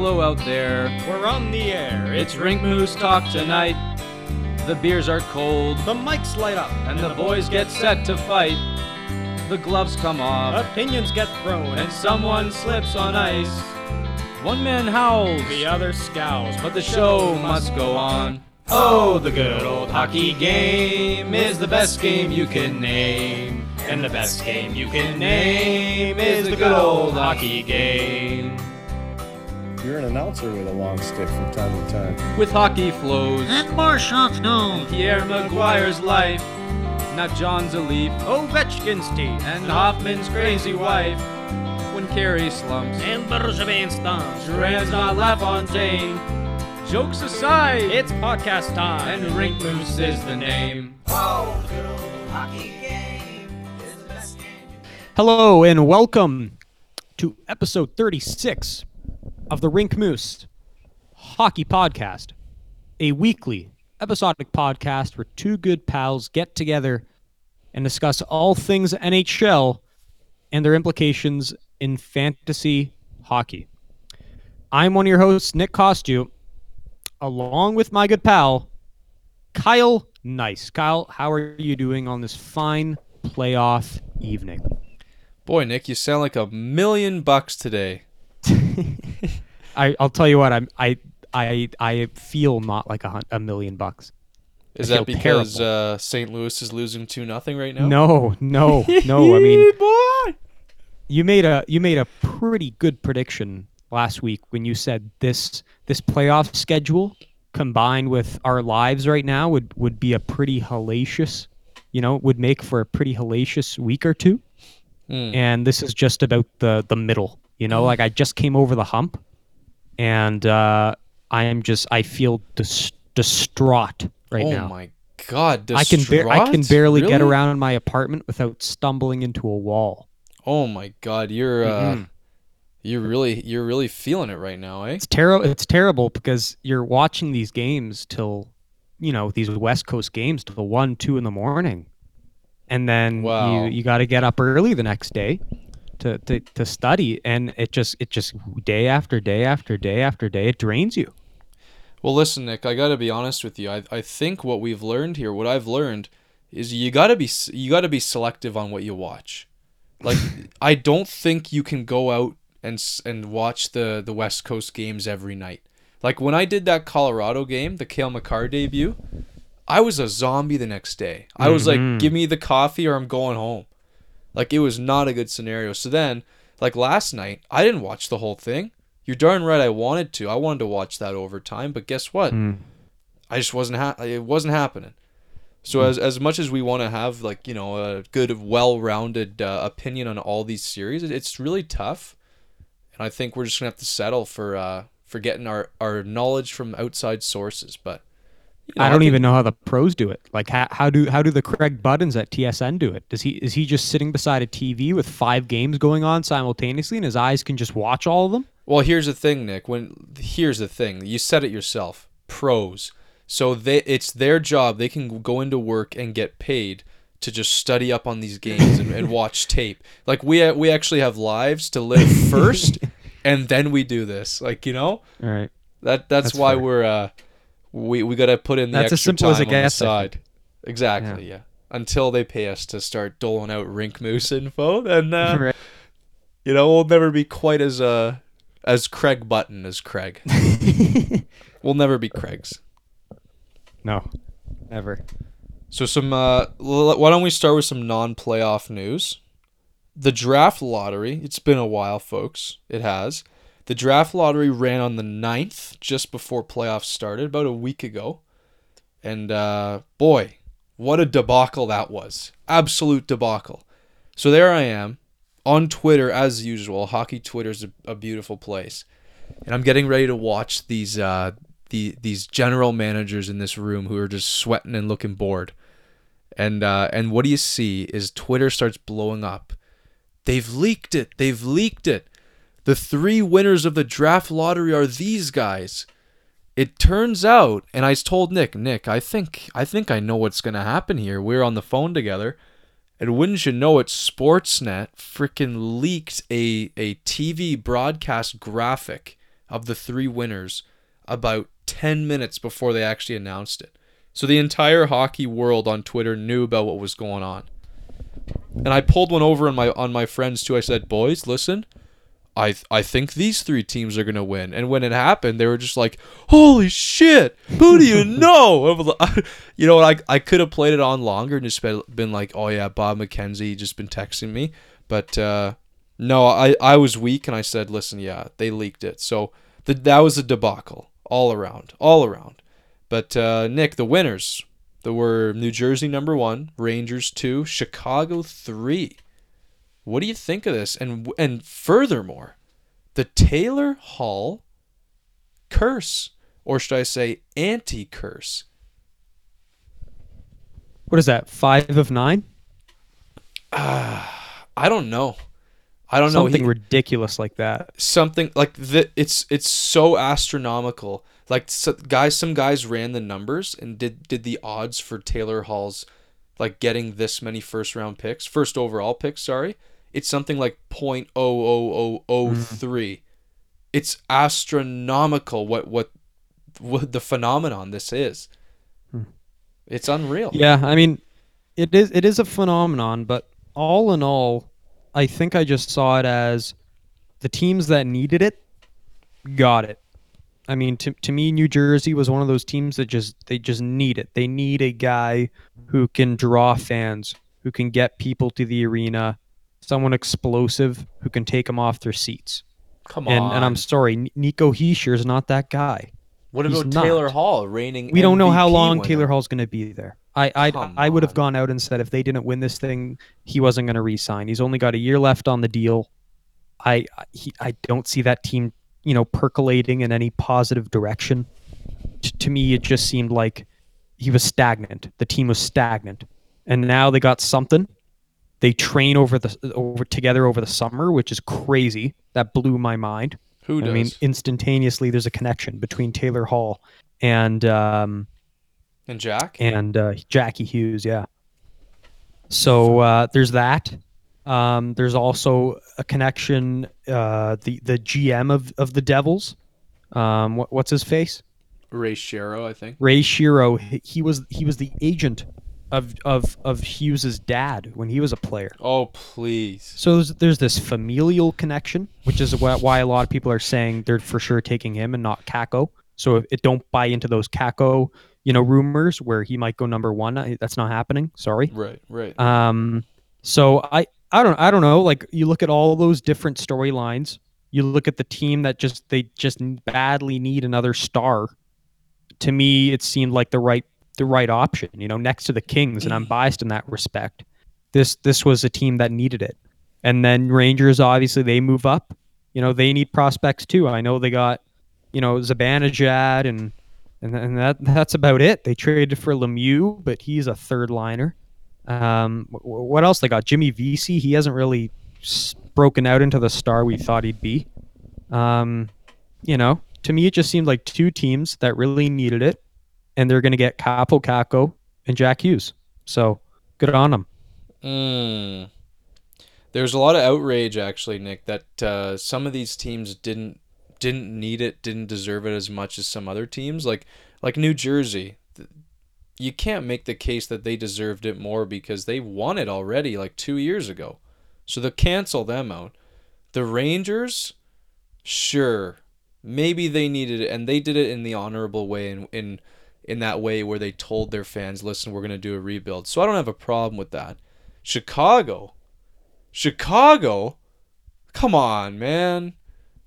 hello out there. We're on the air. It's Rink Moose Talk tonight. The beers are cold, the mics light up, and the boys get set to fight. The gloves come off, opinions get thrown, and someone slips on ice. One man howls, the other scowls, but the show must go on. Oh, the good old hockey game is the best game you can name. And the best game you can name is the good old hockey game. You're an announcer with a long stick from time to time. With hockey flows and more shots known. Pierre McGuire's life, not John's a leaf. Ovechkin's teeth and Hoffman's crazy wife. When Carey slumps and Bergevin stumps, Duran's not LaFontaine. Jokes aside, it's podcast time, and Rink Moose is the name. Oh, hockey game is the best game. Hello and welcome to episode 36 of the Rink Moose Hockey Podcast, a weekly episodic podcast where two good pals get together and discuss all things NHL and their implications in fantasy hockey. I'm one of your hosts, Nick Costu, along with my good pal, Kyle Nice. Kyle, how are you doing on this fine playoff evening? Boy, Nick, you sound like a million bucks today. I, I'll tell you what, I'm, I, I, I feel not like a, a million bucks. Is I that because uh, St. Louis is losing two nothing right now? No, no, no. I mean, boy, you made a you made a pretty good prediction last week when you said this this playoff schedule combined with our lives right now would would be a pretty hellacious, you know, would make for a pretty hellacious week or two. Mm. And this is just about the the middle, you know, like I just came over the hump, and uh, I am just I feel dis- distraught right oh now. Oh my god, distraught? I can I can barely really? get around in my apartment without stumbling into a wall. Oh my god, you're uh, mm-hmm. you're really you're really feeling it right now, eh? It's terrible. It's terrible because you're watching these games till, you know, these West Coast games till one, two in the morning, and then wow. you you got to get up early the next day. To, to, to study and it just it just day after day after day after day it drains you well listen nick i gotta be honest with you i, I think what we've learned here what i've learned is you gotta be you gotta be selective on what you watch like I don't think you can go out and and watch the the West Coast games every night. Like when I did that Colorado game, the Cale Makar debut, I was a zombie the next day. I was Mm-hmm. like, "Give me the coffee or I'm going home." Like it was not a good scenario. So then, like last night, I didn't watch the whole thing. You're darn right I wanted to. I wanted to watch that overtime, but guess what? Mm. I just wasn't ha- it wasn't happening. So as as much as we want to have like you know a good, well-rounded uh, opinion on all these series, it's really tough, and I think we're just gonna have to settle for uh, for getting our our knowledge from outside sources. But you know, I don't I even know how the pros do it. Like how, how do how do the Craig Buttons at TSN do it? Does he is he just sitting beside a TV with five games going on simultaneously, and his eyes can just watch all of them? Well, here's the thing, Nick. When here's the thing, you said it yourself. Pros. So they it's their job. They can go into work and get paid to just study up on these games and, and watch tape. Like we we actually have lives to live first, and then we do this. Like you know, all right. That that's, that's why fair. we're uh we we gotta put in the that's extra as simple time as it on gets, the side. Exactly. Yeah. yeah. Until they pay us to start doling out Rink Moose info, then uh, right. you know we'll never be quite as uh as Craig Button as Craig. we'll never be Craig's. No, never. So some. Uh, why don't we start with some non-playoff news? The draft lottery. It's been a while, folks. It has. The draft lottery ran on the 9th, just before playoffs started, about a week ago. And uh, boy, what a debacle that was! Absolute debacle. So there I am on Twitter as usual. Hockey Twitter's a, a beautiful place, and I'm getting ready to watch these uh, the these general managers in this room who are just sweating and looking bored. And uh, and what do you see is Twitter starts blowing up. They've leaked it. They've leaked it. The three winners of the draft lottery are these guys. It turns out, and I told Nick, Nick, I think I think I know what's gonna happen here. We're on the phone together, and wouldn't you know it, Sportsnet freaking leaked a a TV broadcast graphic of the three winners about 10 minutes before they actually announced it. So the entire hockey world on Twitter knew about what was going on. And I pulled one over on my on my friends too. I said, "Boys, listen. I I think these three teams are gonna win." And when it happened, they were just like, "Holy shit! Who do you know?" I was like- you know, I I could have played it on longer and just been, been like, "Oh yeah, Bob McKenzie just been texting me," but uh, no, I I was weak and I said, "Listen, yeah, they leaked it." So the, that was a debacle all around, all around. But uh, Nick, the winners, there were New Jersey number one, Rangers two, Chicago three. What do you think of this? And and furthermore, the Taylor Hall curse, or should I say anti-curse? What is that? Five of nine? I don't know. I don't know. Something ridiculous like that. something like the, it's it's so astronomical. Like so, guys, some guys ran the numbers and did did the odds for Taylor Hall's like getting this many first round picks, first overall picks. Sorry, it's something like point oh oh oh oh mm. three. It's astronomical. What what what the phenomenon this is. Hmm. It's unreal. Yeah, I mean, it is it is a phenomenon, but all in all, I think I just saw it as the teams that needed it got it. I mean, to to me, New Jersey was one of those teams that just they just need it. They need a guy who can draw fans, who can get people to the arena, someone explosive who can take them off their seats. Come on. And and I'm sorry, Nico Hischier is not that guy. what he's about not. Taylor Hall reigning? We don't know how long winner? Taylor Hall's going to be there. I I, Come I would have gone out and said if they didn't win this thing, he wasn't going to re-sign. He's only got a year left on the deal. I I- he, I don't see that team, you know, percolating in any positive direction. T- to me, it just seemed like he was stagnant. The team was stagnant, and now they got something. They train over the over together over the summer, which is crazy. That blew my mind. Who does? I mean, instantaneously, there's a connection between Taylor Hall and um, and Jack. and uh, Jackie Hughes. Yeah. So uh, there's that. Um, there's also a connection. Uh, the the GM of, of the Devils. Um, what, what's his face? Ray Shero, I think. Ray Shero. He was he was the agent of of of Hughes's dad when he was a player. Oh please. So there's, there's this familial connection, which is why, why a lot of people are saying they're for sure taking him and not Kakko. So if it don't buy into those Kakko, you know, rumors where he might go number one. That's not happening. Sorry. Right, right. Um, so I I don't I don't know. Like you look at all those different storylines. You look at the team that just they just badly need another star. To me, it seemed like the right the right option. You know, next to the Kings, and I'm biased in that respect. This this was a team that needed it. And then Rangers, obviously, they move up. You know, they need prospects too. I know they got, you know, Zibanejad and and, and that that's about it. They traded for Lemieux, but he's a third liner. Um, wh- wh- what else they got? Jimmy Vesey. He hasn't really broken out into the star we thought he'd be. Um, you know, to me, it just seemed like two teams that really needed it, and they're going to get Kaapo Kakko and Jack Hughes. So good on them. Mm. There's a lot of outrage actually, Nick, that uh, some of these teams didn't didn't need it, didn't deserve it as much as some other teams. Like like New Jersey, you can't make the case that they deserved it more because they won it already like two years ago. So they cancel them out. The Rangers, sure, maybe they needed it, and they did it in the honorable way, in in in that way where they told their fans, "Listen, we're gonna do a rebuild." So I don't have a problem with that. Chicago, Chicago, come on, man,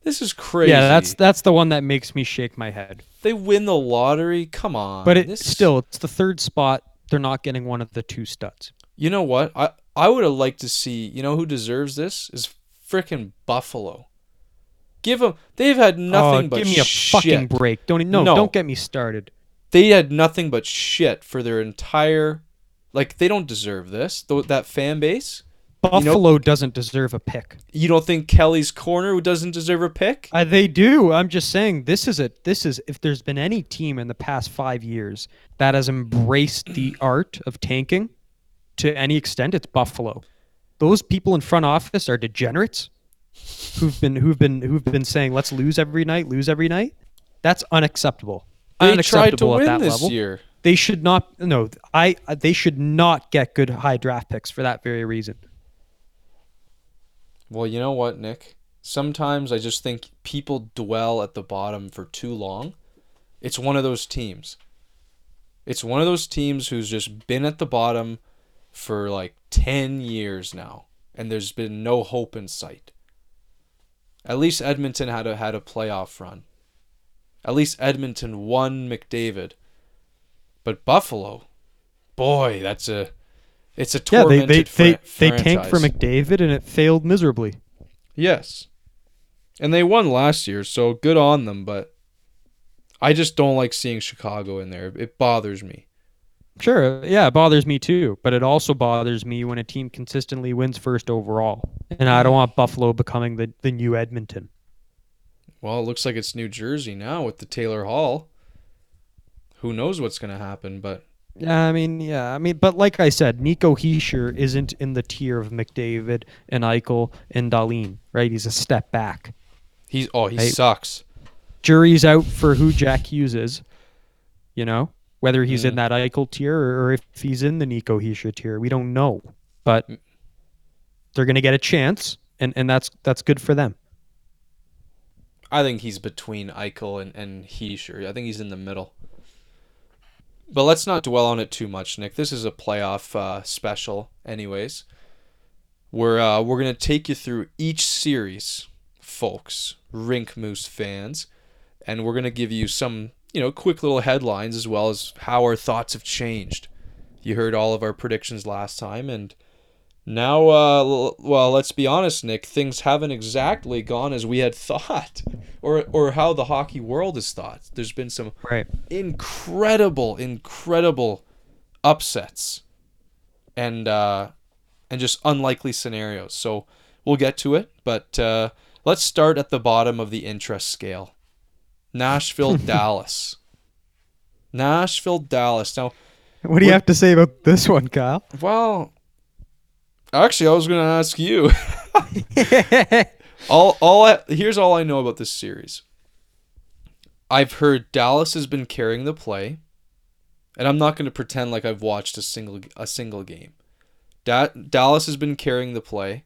this is crazy. Yeah, that's that's the one that makes me shake my head. they win the lottery. Come on, But it this- still, it's the third spot. They're not getting one of the two studs. You know what? I I would have liked to see. You know who deserves this is frickin' Buffalo. Give them. They've had oh, nothing oh, but give me a shit. fucking break. Don't no, No. don't get me started. They had nothing but shit for their entire. Like they don't deserve this. Th- that fan base. Buffalo doesn't deserve a pick. You don't think Kelly's corner doesn't deserve a pick? Uh, they do. I'm just saying this is a this is if there's been any team in the past five years that has embraced the art of tanking to any extent, it's Buffalo. Those people in front office are degenerates. who've been who've been who've been saying let's lose every night, lose every night. That's unacceptable. They tried to win at that this level. year. They should not. No, I. They should not get good high draft picks for that very reason. Well, you know what, Nick? Sometimes I just think people dwell at the bottom for too long. It's one of those teams. It's one of those teams who's just been at the bottom for like 10 years now and there's been no hope in sight. At least Edmonton had a had a playoff run. At least Edmonton won McDavid. But Buffalo, boy, that's a it's a Yeah, they tormented they they, fran- they tanked for. McDavid and it failed miserably. Yes. And they won last year, so good on them, but I just don't like seeing Chicago in there. It bothers me. Sure, yeah, it bothers me too, but it also bothers me when a team consistently wins first overall, and I don't want Buffalo becoming the the new Edmonton. Well, it looks like it's New Jersey now with the Taylor Hall. Who knows what's going to happen, but Yeah, I mean, yeah, I mean, but like I said, Nico Hischier isn't in the tier of McDavid and Eichel and Dahlin, right? He's a step back. he's oh, he Hey. sucks. Jury's out for who Jack Hughes is. You know, whether he's in Mm. that Eichel tier or, if he's in the Nico Hischier tier, we don't know. But Mm. they're gonna get a chance, and and that's that's good for them. I think he's between Eichel and and Hischier. I think he's in the middle. But let's not dwell on it too much, Nick. This is a playoff uh, special, anyways. We're uh, we're gonna take you through each series, folks, Rink Moose fans, and we're gonna give you some you know quick little headlines as well as how our thoughts have changed. You heard all of our predictions last time, and now, uh, l- well, let's be honest, Nick. Things haven't exactly gone as we had thought, or or how the hockey world has thought. There's been some Right. incredible, incredible upsets, and uh, and just unlikely scenarios. So we'll get to it, but uh, let's start at the bottom of the interest scale. Nashville, Dallas. Nashville, Dallas. Now, What do you have to say about this one, Kyle? well, actually, I was going to ask you. all, all. I, here's all I know about this series. I've heard Dallas has been carrying the play, and I'm not going to pretend like I've watched a single a single game. Da- Dallas has been carrying the play.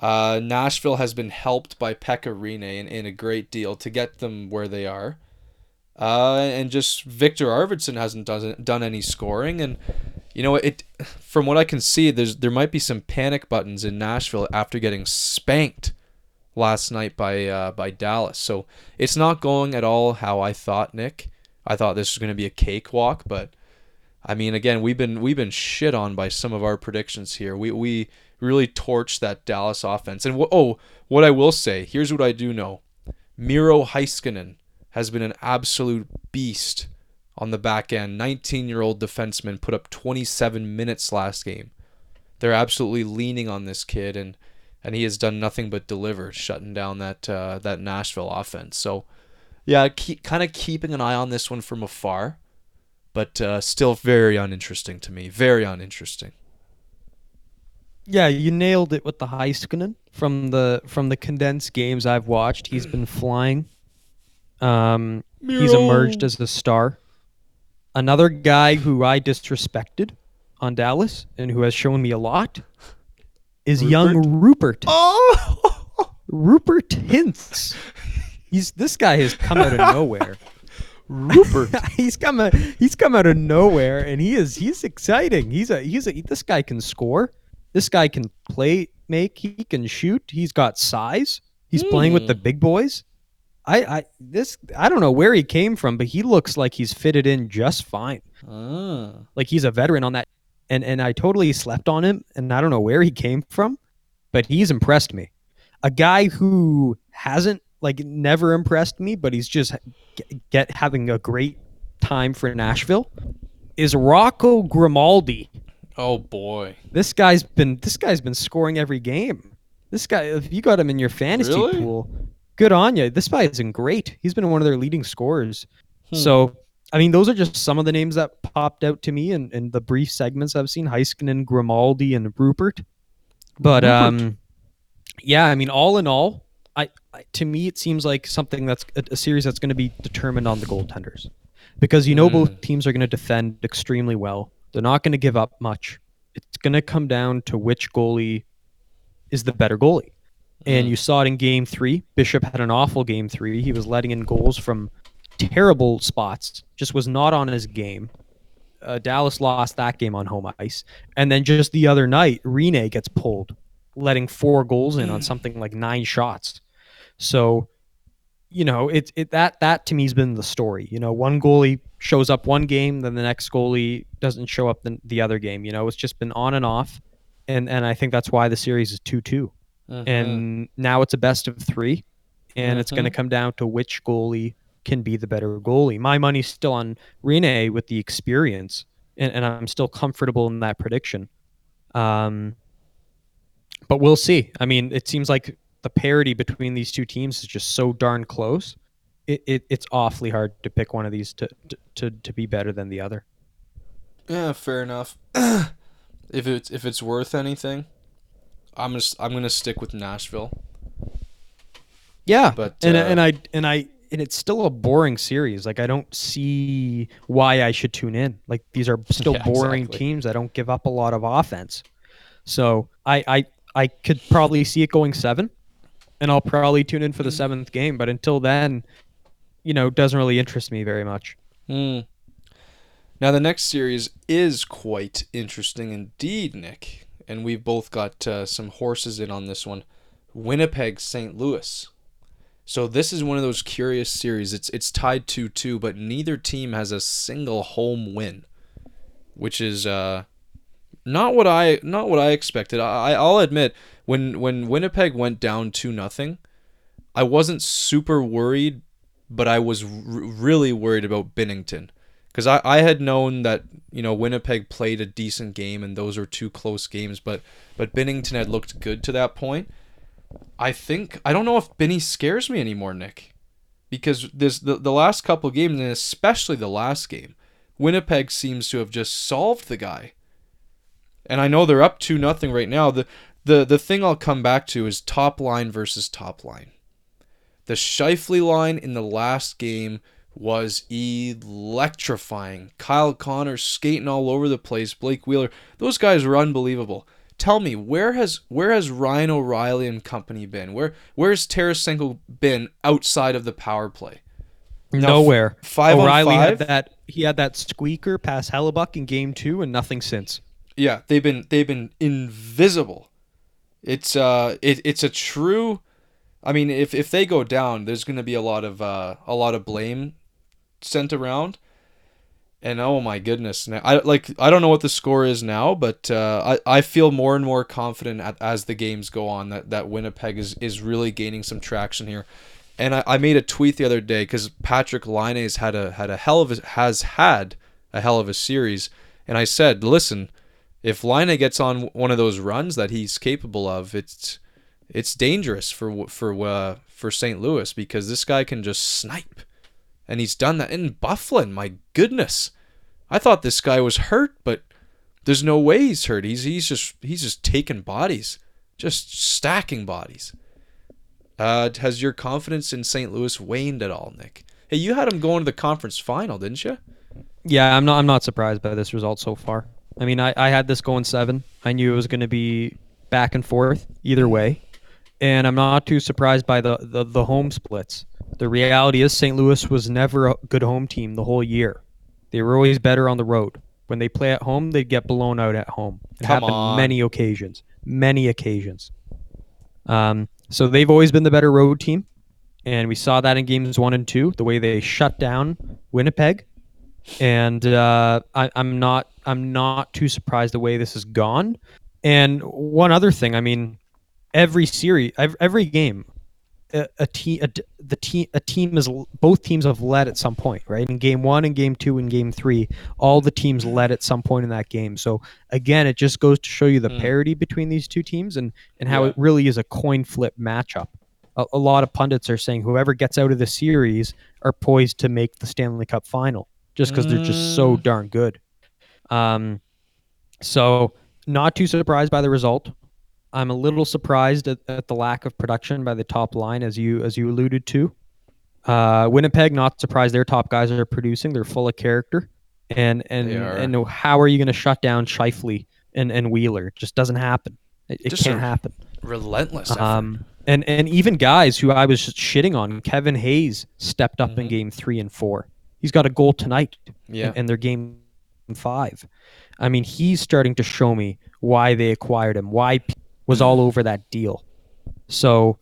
Uh, Nashville has been helped by Pekka Rinne in, in a great deal to get them where they are. Uh, and just Victor Arvidsson hasn't done, done any scoring, and you know it. From what I can see, there's there might be some panic buttons in Nashville after getting spanked last night by uh, by Dallas. So it's not going at all how I thought, Nick. I thought this was going to be a cakewalk, but I mean, again, we've been we've been shit on by some of our predictions here. We we really torched that Dallas offense. And wh- oh, what I will say, here's what I do know: Miro Heiskanen has been an absolute beast on the back end. 19-year-old defenseman put up 27 minutes last game. They're absolutely leaning on this kid, and and he has done nothing but deliver, shutting down that uh, that Nashville offense. So, yeah, keep kind of keeping an eye on this one from afar but uh, still very uninteresting to me. Very uninteresting. Yeah, you nailed it with the Heiskanen from the from the condensed games I've watched. He's been flying. Um, he's emerged as a star. Another guy who I disrespected on Dallas and who has shown me a lot is young Rupert. Oh, Rupert Hintz. He's this guy has come out of nowhere. Rupert. he's come out, he's come out of nowhere and he is he's exciting. He's a he's a this guy can score. This guy can play make, he can shoot. He's got size. He's playing with the big boys. I I this I don't know where he came from, but he looks like he's fitted in just fine. ah. Like he's a veteran on that and and I totally slept on him and I don't know where he came from, but he's impressed me. A guy who hasn't like never impressed me, but he's just get, get having a great time for Nashville is Rocco Grimaldi. Oh boy. This guy's been this guy's been scoring every game. This guy, if you got him in your fantasy Really? pool, good on you. This guy is great. He's been one of their leading scorers. So, I mean, those are just some of the names that popped out to me in, in the brief segments I've seen: Heiskanen, Grimaldi, and Rupert. But Rupert. um, yeah, I mean, all in all, I, I to me it seems like something that's a, a series that's going to be determined on the goaltenders, because you know both teams are going to defend extremely well. They're not going to give up much. It's going to come down to which goalie is the better goalie. And mm. you saw it in game three. Bishop had an awful game three. He was letting in goals from terrible spots, just was not on his game. Uh, Dallas lost that game on home ice. And then just the other night, Rinne gets pulled, letting four goals in on mm. something like nine shots. So, you know, it, it that that to me has been the story. You know, one goalie shows up one game, then the next goalie doesn't show up the, the other game. You know, it's just been on and off. And and I think that's why the series is 2 2. Uh-huh. And now it's a best of three, and uh-huh. it's going to come down to which goalie can be the better goalie. My money's still on Rinne with the experience, and, and I'm still comfortable in that prediction. Um, but we'll see. I mean, it seems like the parity between these two teams is just so darn close. It, it, it's awfully hard to pick one of these to, to, to, to be better than the other. Yeah, fair enough. if it's if it's worth anything, I'm just I'm gonna stick with Nashville. Yeah, But, and uh, and I and I and it's still a boring series. Like I don't see why I should tune in. Like these are still Yeah, boring exactly. teams that don't give up a lot of offense. So I I I could probably see it going seven, and I'll probably tune in for the seventh game. But until then, you know, doesn't really interest me very much. Hmm. Now the next series is quite interesting indeed, Nick, and we've both got uh, some horses in on this one. Winnipeg, St. Louis. So this is one of those curious series. It's it's tied two two, but neither team has a single home win, which is uh, not what I not what I expected. I I'll admit when when Winnipeg went down two nothing, I wasn't super worried, but I was r- really worried about Binnington because I, I had known that you know Winnipeg played a decent game and those were two close games, but but Binnington had looked good to that point. I think I don't know if Benny scares me anymore, Nick, because this the, the last couple games and especially the last game, Winnipeg seems to have just solved the guy. And I know they're up two nothing right now. The the the thing I'll come back to is top line versus top line. The Scheifele line in the last game was electrifying. Kyle Connor skating all over the place. Blake Wheeler, those guys were unbelievable. Tell me, where has where has Ryan O'Reilly and company been? Where where's Tarasenko been outside of the power play? Nowhere. f- five on O'Reilly had that. He had that squeaker past Hellebuyck in game two, and nothing since. Yeah, they've been they've been invisible. It's uh it, it's a true I mean if if they go down there's going to be a lot of uh a lot of blame sent around. And oh my goodness, now I like I don't know what the score is now, but uh, I I feel more and more confident at, as the games go on that, that Winnipeg is, is really gaining some traction here. And I, I made a tweet the other day because Patrik Laine's had a had a hell of a, has had a hell of a series, and I said, listen, if Line gets on one of those runs that he's capable of, it's it's dangerous for for uh, for St. Louis because this guy can just snipe, and he's done that in Buffalo. My goodness, I thought this guy was hurt, but there's no way he's hurt. He's he's just he's just taking bodies, just stacking bodies. Uh, has your confidence in St. Louis waned at all, Nick? Hey, you had him going to the conference final, didn't you? Yeah, I'm not. I'm not surprised by this result so far. I mean, I, I had this going seven. I knew it was going to be back and forth either way, and I'm not too surprised by the, the the home splits. The reality is, St. Louis was never a good home team the whole year. They were always better on the road. When they play at home, they get blown out at home. It Come happened on. many occasions. Many occasions. Um, so they've always been the better road team, and we saw that in games one and two. The way they shut down Winnipeg and uh, I, I'm not I'm not too surprised the way this has gone. And one other thing, I mean, every series, every, every game, a, a team, a, the team, a team is both teams have led at some point, right? In game one and game two and game three, all the teams mm-hmm. led at some point in that game. So again, it just goes to show you the mm. parity between these two teams and and how Yeah. it really is a coin flip matchup. A, a lot of pundits are saying whoever gets out of the series are poised to make the Stanley Cup final just because they're just so mm. darn good. Um, so not too surprised by the result. I'm a little surprised at, at the lack of production by the top line, as you as you alluded to. Uh, Winnipeg, not surprised. Their top guys are producing. They're full of character, and and and how are you going to shut down Scheifele and, and Wheeler? It just doesn't happen. It, it can't happen. Relentless. effort. Um, and and even guys who I was shitting on, Kevin Hayes stepped up in Mhm. game three and four. He's got a goal tonight. Yeah. And, and their game five. I mean, he's starting to show me why they acquired him, why P- was all over that deal. So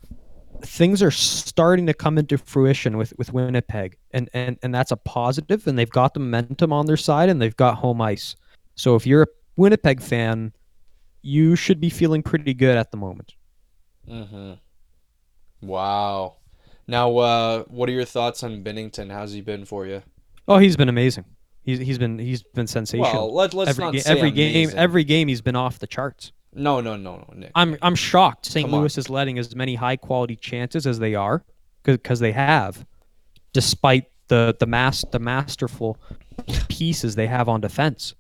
things are starting to come into fruition with, with Winnipeg, and, and and that's a positive. And they've got the momentum on their side, and they've got home ice. So if you're a Winnipeg fan, you should be feeling pretty good at the moment. Mm-hmm. Wow. Now, uh, what are your thoughts on Binnington? How's he been for you? Oh, he's been amazing. He's he's been he's been sensational. Well, let, let's every not every game every game he's been off the charts. No, no, no, no, Nick. I'm I'm shocked St. Come on. Louis is letting as many high quality chances as they are because they have despite the the mas- the masterful pieces they have on defense.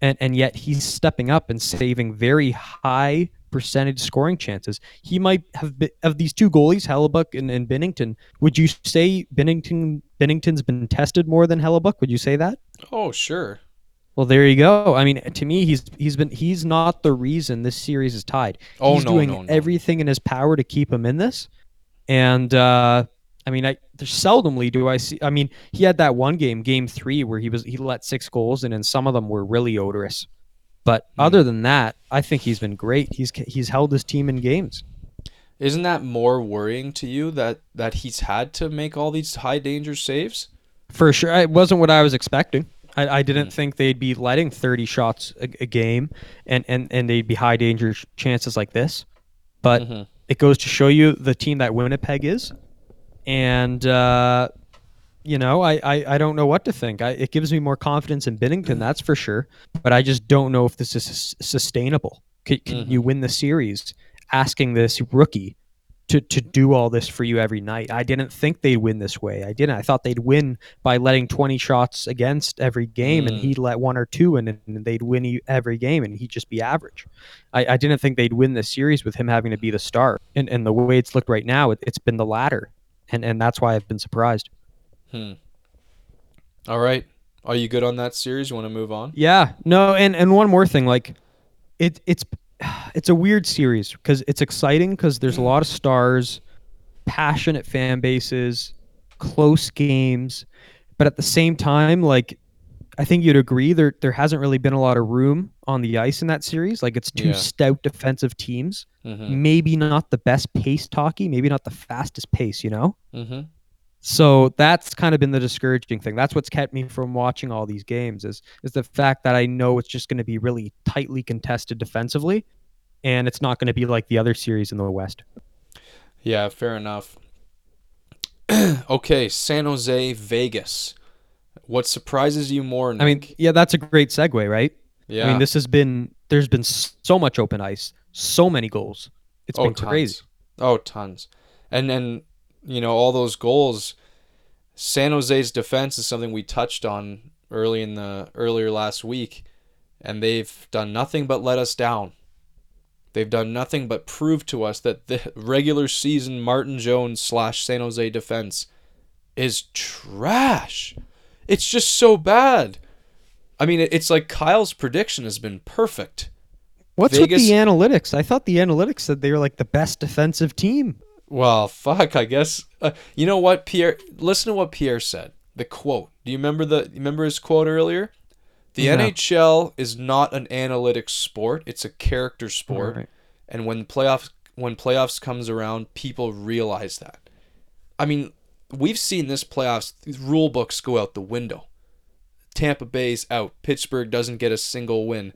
And and yet he's stepping up and saving very high percentage scoring chances. He might have been of these two goalies, Hellebuyck and, and Binnington. Would you say Binnington Binnington's been tested more than Hellebuyck? Would you say that? oh, sure. Well, there you go. I mean, to me, he's he's been he's not the reason this series is tied. Oh, he's no, doing no, no. everything in his power to keep him in this. And uh, I mean, I there's seldomly do I see. I mean, he had that one game, game three, where he was he let six goals, and then some of them were really odorous. But Hmm. other than that, I think he's been great. He's he's held his team in games. Isn't that more worrying to you that that he's had to make all these high danger saves? For sure, it wasn't what I was expecting. I, I didn't think they'd be letting 30 shots a, a game, and, and, and they'd be high danger chances like this. But Mhm. it goes to show you the team that Winnipeg is, and uh, you know I, I, I don't know what to think. I, it gives me more confidence in Binnington, that's for sure. But I just don't know if this is sus- sustainable. Can, can you win the series asking this rookie to, to do all this for you every night. I didn't think they'd win this way. I didn't. I thought they'd win by letting 20 shots against every game and Mm. he'd let one or two and, and they'd win every game and he'd just be average. I, I didn't think they'd win this series with him having to be the star. And, and the way it's looked right now, it, it's been the latter. And, and that's why I've been surprised. Hmm. All right. Are you good on that series? You want to move on? Yeah. No, and, and one more thing, like it it's it's a weird series because it's exciting because there's a lot of stars, passionate fan bases, close games, but at the same time, like I think you'd agree there there hasn't really been a lot of room on the ice in that series. Like it's two Yeah. stout defensive teams. Mm-hmm. Maybe not the best pace hockey, maybe not the fastest pace, you know? Mm-hmm. So that's kind of been the discouraging thing. That's what's kept me from watching all these games is is the fact that I know it's just going to be really tightly contested defensively and it's not going to be like the other series in the West. Yeah, fair enough. okay, San Jose, Vegas. What surprises you more? Nick? I mean, yeah, that's a great segue, right? yeah. I mean, this has been there's been so much open ice, so many goals. It's oh, been tons. crazy. Oh, tons. And then, you know, all those goals. San Jose's defense is something we touched on early in the earlier last week, and they've done nothing but let us down. They've done nothing but prove to us that the regular season Martin Jones slash San Jose defense is trash. It's just so bad. I mean, it's like Kyle's prediction has been perfect. What's Vegas- with the analytics? I thought the analytics said they were like the best defensive team. Well, fuck, I guess. Uh, you know what, Pierre? Listen to what Pierre said. The quote. Do you remember the? Remember his quote earlier? The No. NHL is not an analytics sport. It's a character sport. Right. And when playoffs when playoffs comes around, people realize that. I mean, we've seen this playoffs rule books go out the window. Tampa Bay's out. Pittsburgh doesn't get a single win.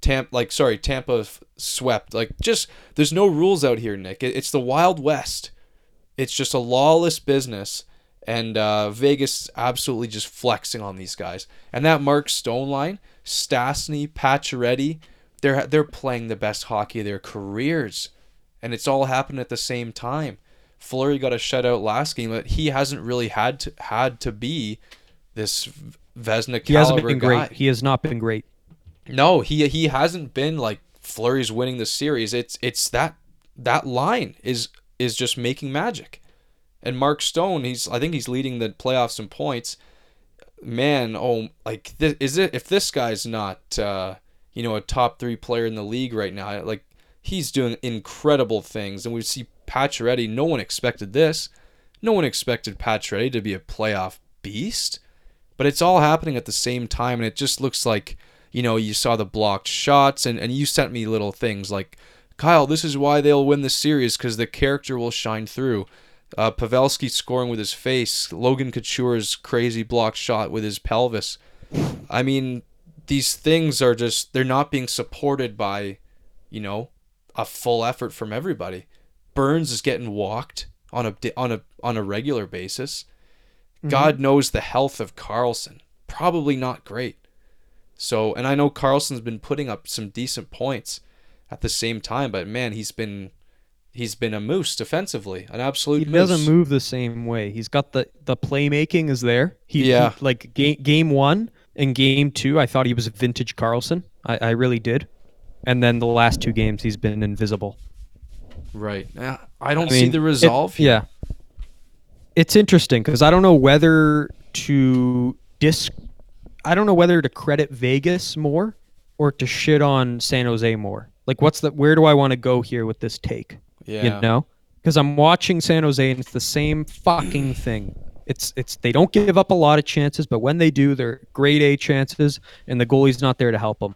Tampa, like sorry, Tampa swept. Like just there's no rules out here, Nick. It, it's the Wild West. It's just a lawless business, and uh, Vegas absolutely just flexing on these guys. And that Mark Stone line, Stastny, Pacioretty, they're they're playing the best hockey of their careers, and it's all happened at the same time. Fleury got a shutout last game, but he hasn't really had to had to be this Vezina caliber He hasn't been guy. great. He has not been great. No, he he hasn't been like Fleury's winning the series. It's it's that that line is is just making magic. And Mark Stone, he's I think he's leading the playoffs in points. Man, oh, like th- is it if this guy's not uh, you know a top three player in the league right now? Like he's doing incredible things, and we see Pacioretty. No one expected this. No one expected Pacioretty to be a playoff beast, but it's all happening at the same time, and it just looks like you know you saw the blocked shots, and and you sent me little things like Kyle, this is why they'll win the series because the character will shine through. Uh, Pavelski scoring with his face, Logan Couture's crazy block shot with his pelvis. I mean, these things are just they're not being supported by, you know, a full effort from everybody. Burns is getting walked on a on a on a regular basis. God knows the health of Karlsson. Probably not great. So, and I know Karlsson's been putting up some decent points at the same time, but man, he's been he's been a moose defensively, an absolute He moose. doesn't move the same way. He's got the the playmaking is there. He, he- Yeah. like game game one and game two, I thought he was vintage Carlson. I, I really did. And then the last two games, he's been invisible. Right. Yeah, I don't I see the resolve. here. yeah. It's interesting because I don't know whether to dis. I don't know whether to credit Vegas more or to shit on San Jose more. Like, what's the? Where do I want to go here with this take? Yeah. You know, because I'm watching San Jose and it's the same fucking thing. It's it's they don't give up a lot of chances, but when they do, they're grade A chances, and the goalie's not there to help them.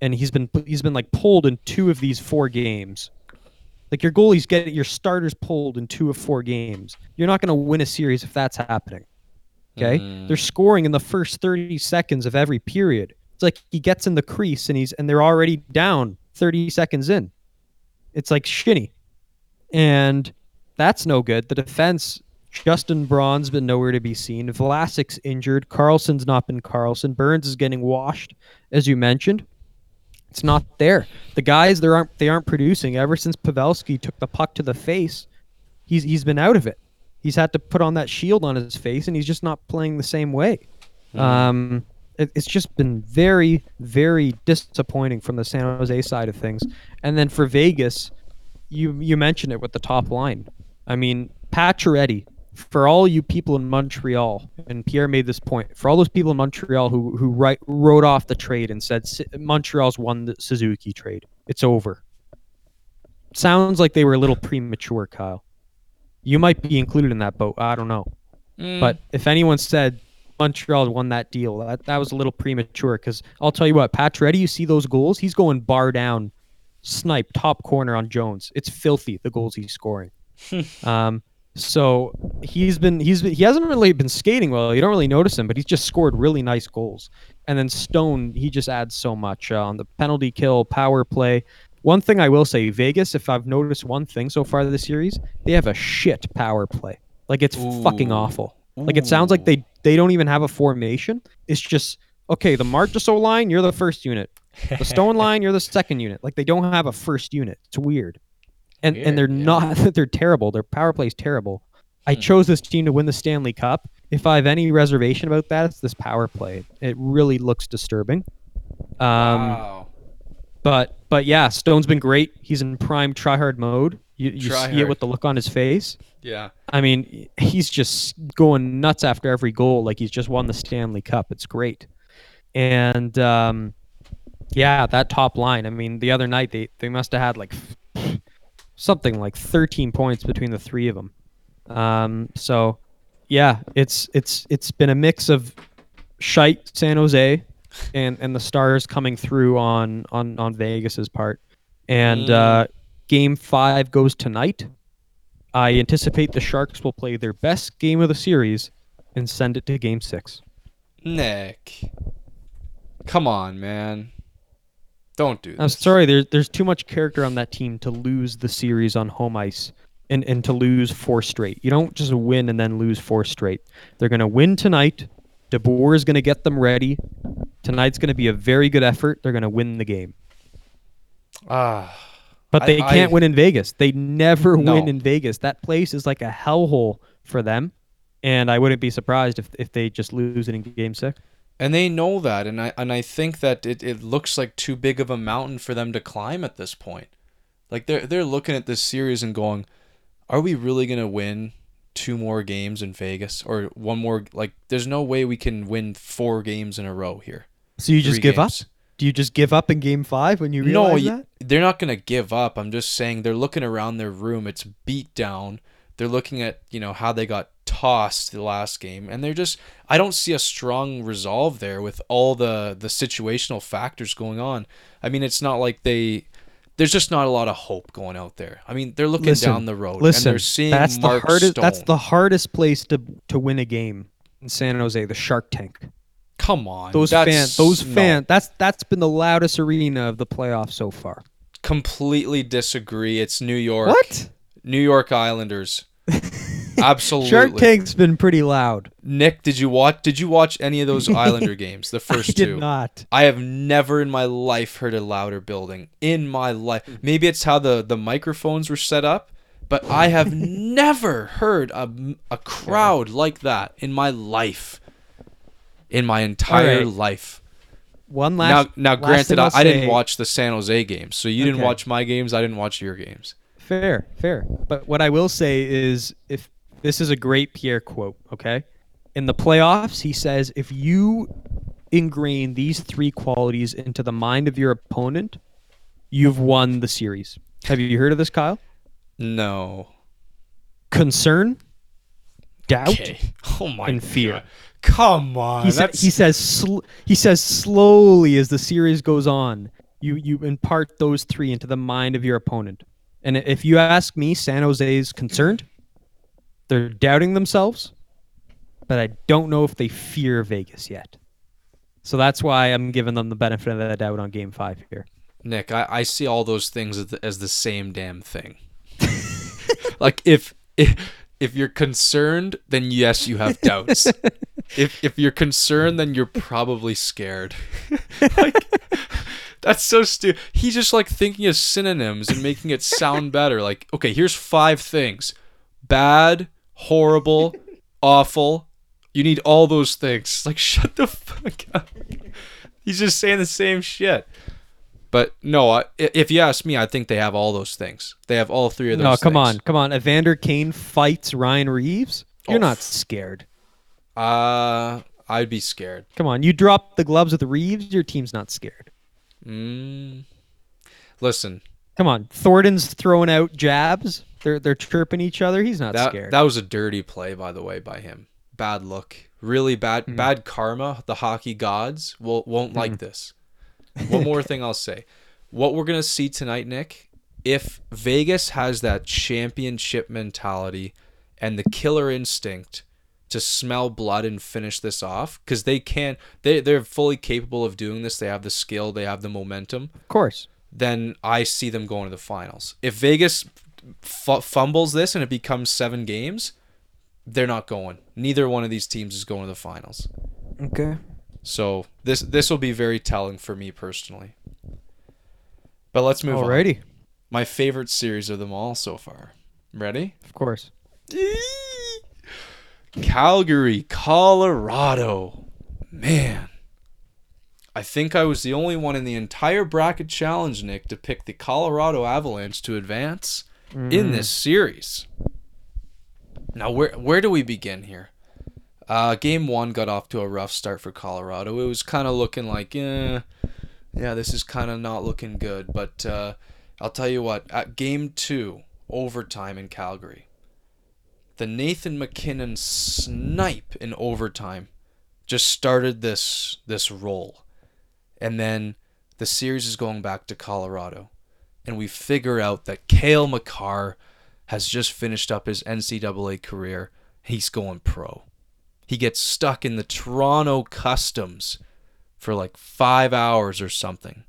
And he's been he's been like pulled in two of these four games. Like your goalie's getting your starters pulled in two of four games. You're not going to win a series if that's happening. Okay, mm. they're scoring in the first 30 seconds of every period. It's like he gets in the crease and he's and they're already down 30 seconds in. It's like shinny, and that's no good. The defense, Justin Braun's been nowhere to be seen. Vlasic's injured. Karlsson's not been Carlson. Burns is getting washed, as you mentioned. It's not there. The guys they aren't they aren't producing ever since Pavelski took the puck to the face. He's he's been out of it. He's had to put on that shield on his face, and he's just not playing the same way. Um, it, it's just been very very disappointing from the San Jose side of things. And then for Vegas, you you mentioned it with the top line. I mean, Pacioretty. For all you people in Montreal, and Pierre made this point. For all those people in Montreal who who write, wrote off the trade and said Montreal's won the Suzuki trade, it's over. Sounds like they were a little premature, Kyle. You might be included in that boat. I don't know. Mm. But if anyone said Montreal won that deal, that, that was a little premature. Because I'll tell you what, Pacioretty, you see those goals? He's going bar down, snipe top corner on Jones. It's filthy the goals he's scoring. um, so he's been he's he hasn't really been skating well. You don't really notice him, but he's just scored really nice goals. And then Stone, he just adds so much uh, on the penalty kill, power play. One thing I will say, Vegas, if I've noticed one thing so far this series, they have a shit power play. Like it's fucking Ooh. awful. Like it sounds like they they don't even have a formation. It's just okay. The Marchessault line, you're the first unit. The Stone line, you're the second unit. Like they don't have a first unit. It's weird, and and they're Weird, yeah. not. They're terrible. Their power play is terrible. I Hmm. chose this team to win the Stanley Cup. If I have any reservation about that, it's this power play. It really looks disturbing. Um, wow. But but yeah, Stone's been great. He's in prime tryhard mode. You, you see Tryhard. it with the look on his face. Yeah. I mean, he's just going nuts after every goal, like he's just won the Stanley Cup. It's great, and um, yeah, that top line. I mean, the other night they they must have had like something like 13 points between the three of them. Um, so yeah, it's it's it's been a mix of shite San Jose and and the stars coming through on on on Vegas's part. And uh, game five goes tonight. I anticipate the Sharks will play their best game of the series and send it to game six. Nick. Come on, man. Don't do I'm this. sorry, there's there's too much character on that team to lose the series on home ice and, and to lose four straight. You don't just win and then lose four straight. They're gonna win tonight. DeBoer is gonna get them ready. Tonight's gonna be a very good effort. They're gonna win the game. Ah. But I- they can't I- win in Vegas. They never No. win in Vegas. That place is like a hellhole for them. And I wouldn't be surprised if, if they just lose it in game six. And they know that, and I and I think that it, it looks like too big of a mountain for them to climb at this point. Like they're they're looking at this series and going, Are we really gonna win two more games in Vegas? Or one more like there's no way we can win four games in a row here. So you just give games. up? Do you just give up in game five when you No, realize y- that? they're not gonna give up. I'm just saying they're looking around their room. It's beat down. They're looking at you know how they got tossed the last game, and they're just. I don't see a strong resolve there with all the the situational factors going on. I mean, it's not like they. There's just not a lot of hope going out there. I mean, they're looking Listen, down the road Listen, and they're seeing that's Mark the hardest. Stone. That's the hardest place to to win a game in San Jose. The Shark Tank. Come on, Those fans. Those no. fans. That's that's been the loudest arena of the playoffs so far. Completely disagree. It's New York. What? New York Islanders. Absolutely. Shark Tank's been pretty loud. Nick, did you watch? Did you watch any of those Islander games? The first I did two. not. I have never in my life heard a louder building in my life. Hmm. Maybe it's how the the microphones were set up, but I have never heard a a crowd like that in my life. In my entire right. life. One last. now, now, last granted, I, I didn't watch the San Jose games, so you didn't watch my games. I didn't watch your games. Fair, fair. But what I will say is, if this is a great Pierre quote, okay? In the playoffs, he says, if you ingrain these three qualities into the mind of your opponent, you've won the series. Have you heard of this, Kyle? No. Concern, doubt, Okay. Oh my and fear. God. Come on. He, sa- he says sl- he says slowly as the series goes on, you you impart those three into the mind of your opponent. And if you ask me, San Jose's concerned. They're doubting themselves, but I don't know if they fear Vegas yet. So that's why I'm giving them the benefit of the doubt on Game Five here. Nick, I, I see all those things as the, as the same damn thing. like if, if if you're concerned, then yes, you have doubts. if if you're concerned, then you're probably scared. like that's so stupid. He's just like thinking of synonyms and making it sound better. Like, okay, here's five things: bad, horrible, awful. You need all those things. Like, shut the fuck up. He's just saying the same shit. But no, I, i- if you ask me, I think they have all those things. They have all three of those. No, come things. on, come on. Evander Kane fights Ryan Reaves. You're Oh, not scared. Uh, I'd be scared. Come on, you drop the gloves with Reaves, your team's not scared. Mm. Listen, Come on, Thornton's throwing out jabs. They're they're chirping each other. He's not that scared. that was a dirty play, by the way, by him. Bad look. Really bad. Hmm. Bad karma. The hockey gods will won't like this. One more thing I'll say. What we're gonna see tonight, Nick, if Vegas has that championship mentality and the killer instinct to smell blood and finish this off, because they can, they they're fully capable of doing this. They have the skill. They have the momentum. of course. then I see them going to the finals. If Vegas f- fumbles this and it becomes seven games, they're not going. Neither one of these teams is going to the finals. Okay. So this this will be very telling for me personally. But let's move on. Alrighty. My favorite series of them all so far. Ready? Of course. Calgary, Colorado. Man. I think I was the only one in the entire bracket challenge, Nick, to pick the Colorado Avalanche to advance in this series. Now, where where do we begin here? Uh, game one got off to a rough start for Colorado. It was kind of looking like, eh, yeah, this is kind of not looking good. But uh, I'll tell you what, at game two, overtime in Calgary, the Nathan MacKinnon snipe in overtime just started this this roll. And then the series is going back to Colorado. And we figure out that Cale Makar has just finished up his NCAA career. He's going pro. He gets stuck in the Toronto Customs for like five hours or something.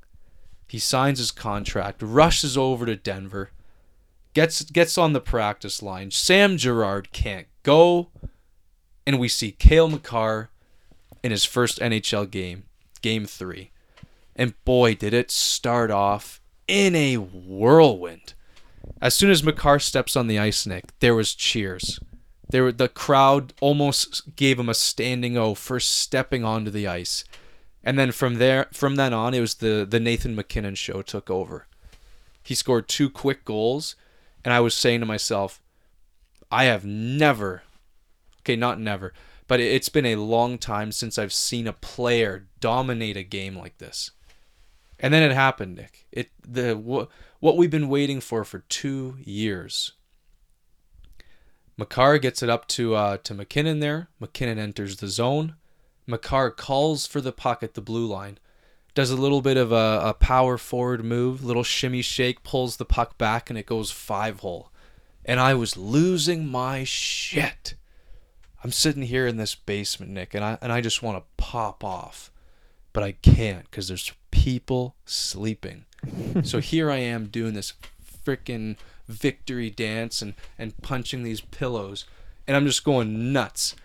He signs his contract, rushes over to Denver, gets gets on the practice line. Sam Girard can't go, and we see Cale Makar in his first NHL game, game three. And boy, did it start off in a whirlwind. As soon as Makar steps on the ice, Nick, there was cheers. They were the crowd almost gave him a standing O for stepping onto the ice. And then from there from then on it was the the Nathan MacKinnon show took over. He scored two quick goals and I was saying to myself, I have never okay, not never, but it's been a long time since I've seen a player dominate a game like this. And then it happened, Nick. It the what what we've been waiting for for 2 years. Makar gets it up to uh, to MacKinnon there. MacKinnon enters the zone. Makar calls for the puck at the blue line. Does a little bit of a, a power forward move, little shimmy shake, pulls the puck back, and it goes five hole. And I was losing my shit. I'm sitting here in this basement, Nick, and I and I just want to pop off, but I can't because there's people sleeping. so here I am doing this freaking victory dance and and punching these pillows, and I'm just going nuts.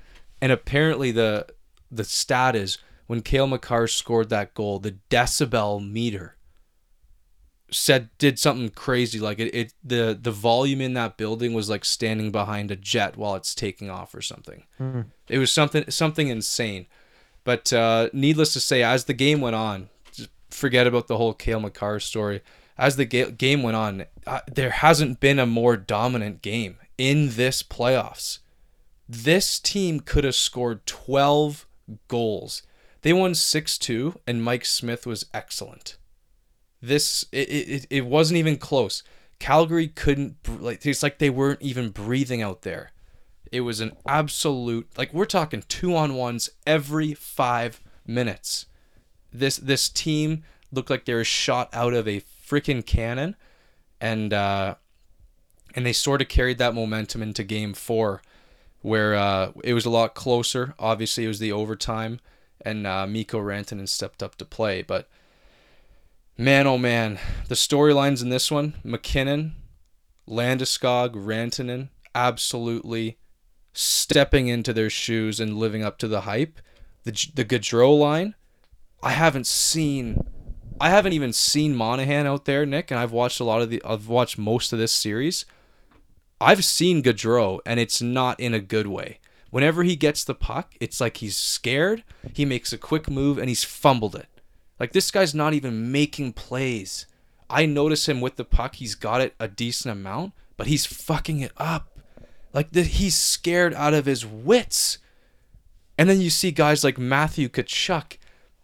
And apparently the the stat is when Cale Makar scored that goal, the decibel meter said did something crazy like it, it the the volume in that building was like standing behind a jet while it's taking off or something it was something something insane but uh needless to say as the game went on forget about the whole Cale Makar story. As the ga- game went on uh, there hasn't been a more dominant game in this playoffs. This team could have scored 12 goals. They won 6-2 and Mike Smith was excellent. This it, it, it wasn't even close. Calgary couldn't like it's like they weren't even breathing out there. It was an absolute like we're talking two on ones every five minutes this this team looked like they were shot out of a freaking cannon. And uh and they sort of carried that momentum into game four where uh it was a lot closer. Obviously it was the overtime and uh Mikko Rantanen stepped up to play. But Man, oh man, the storylines in this one: MacKinnon, Landeskog, Rantanen, absolutely stepping into their shoes and living up to the hype. The the Gaudreau line, I haven't seen, I haven't even seen Monahan out there, Nick, and I've watched a lot of the, I've watched most of this series. I've seen Gaudreau, and it's not in a good way. Whenever he gets the puck, it's like he's scared. He makes a quick move and he's fumbled it. Like this guy's not even making plays. I notice him with the puck. He's got it a decent amount, but he's fucking it up. Like the, he's scared out of his wits. And then you see guys like Matthew Tkachuk.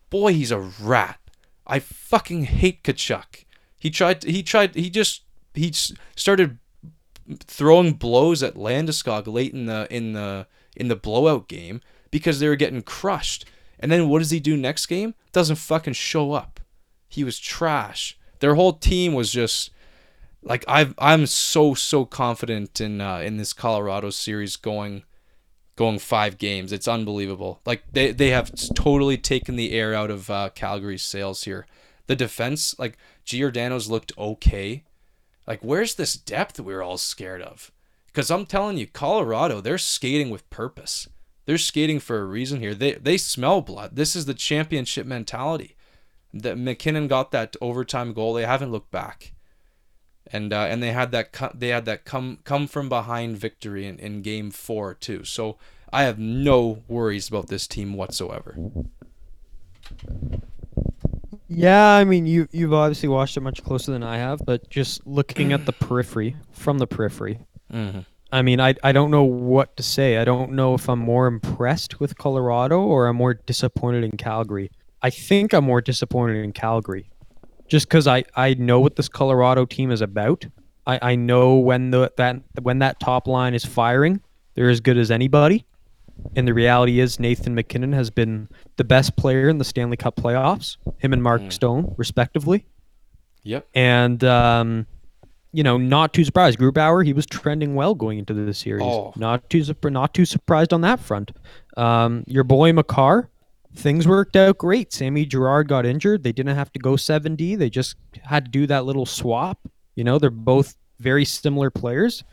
Boy, he's a rat. I fucking hate Tkachuk. He tried. He tried. He just. He started throwing blows at Landeskog late in the in the in the blowout game because they were getting crushed. And then what does he do next game? Doesn't fucking show up. He was trash. Their whole team was just like I've I'm so so confident in uh, in this Colorado series going going five games. It's unbelievable. Like they they have totally taken the air out of uh, Calgary's sails here. The defense, like Giordano's looked okay. Like where's this depth we are all scared of? Because I'm telling you, Colorado, they're skating with purpose. They're skating for a reason here. They they smell blood. This is the championship mentality. That MacKinnon got that overtime goal. They haven't looked back, and uh, and they had that co- they had that come come from behind victory in, in game four too. So I have no worries about this team whatsoever. Yeah, I mean you you've obviously watched it much closer than I have, but just looking at the periphery from the periphery, Mm-hmm. I mean I I don't know what to say. I don't know if I'm more impressed with Colorado or I'm more disappointed in Calgary. I think I'm more disappointed in Calgary, just because I I know what this Colorado team is about. I I know when the that when that top line is firing, they're as good as anybody. And the reality is, Nathan MacKinnon has been the best player in the Stanley Cup playoffs, him and Mark Stone, respectively. Yep. And, um, you know, not too surprised. Grubauer, he was trending well going into the series. Oh. Not too not too surprised on that front. Um, your boy Makar, things worked out great. Sammy Girard got injured. They didn't have to go 7D. They just had to do that little swap. You know, they're both very similar players.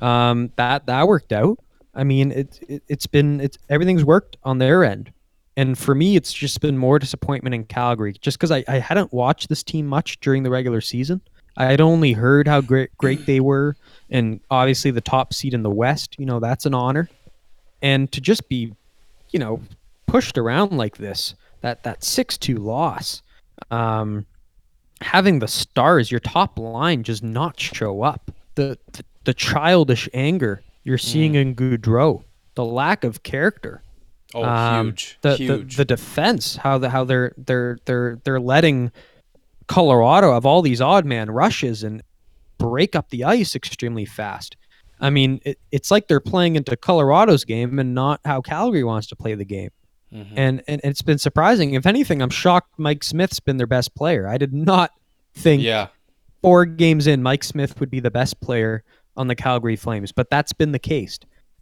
Um, that that worked out. I mean, it, it it's been it's everything's worked on their end. And for me, it's just been more disappointment in Calgary, just because I, I hadn't watched this team much during the regular season. I'd only heard how great great they were, and obviously the top seed in the West. You know that's an honor, and to just be, you know, pushed around like this, that that six two loss, um, having the stars, your top line, just not show up. The the, the childish anger you're seeing in Gaudreau, the lack of character. Oh, Um, huge, The, huge. The, the defense, how the how they're they're they're they're letting Colorado have all these odd man rushes and break up the ice extremely fast. I mean, it, it's like they're playing into Colorado's game and not how Calgary wants to play the game. Mhm. And and it's been surprising. If anything, I'm shocked Mike Smith's been their best player. I did not think yeah, four games in Mike Smith would be the best player on the Calgary Flames, but that's been the case.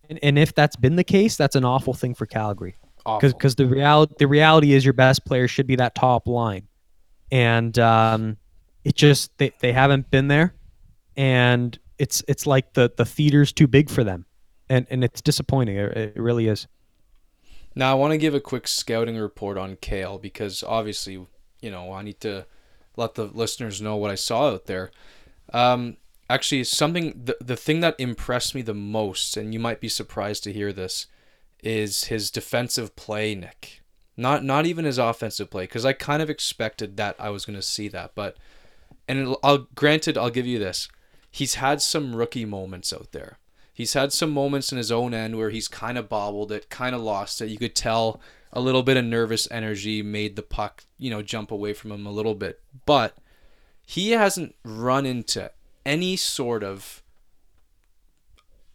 And, and if that's been the case, that's an awful thing for Calgary because the reality the reality is your best player should be that top line, and um, it just they, they haven't been there, and it's it's like the the theater's too big for them, and and it's disappointing. It, it really is. Now I want to give a quick scouting report on Cale because obviously, you know, I need to let the listeners know what I saw out there. Um, actually, something the the thing that impressed me the most, and you might be surprised to hear this, is his defensive play, Nick. Not not even his offensive play, because I kind of expected that I was going to see that, but and I'll granted I'll give you this, he's had some rookie moments out there. He's had some moments in his own end where he's kind of bobbled it, kind of lost it. You could tell a little bit of nervous energy made the puck, you know, jump away from him a little bit. But he hasn't run into any sort of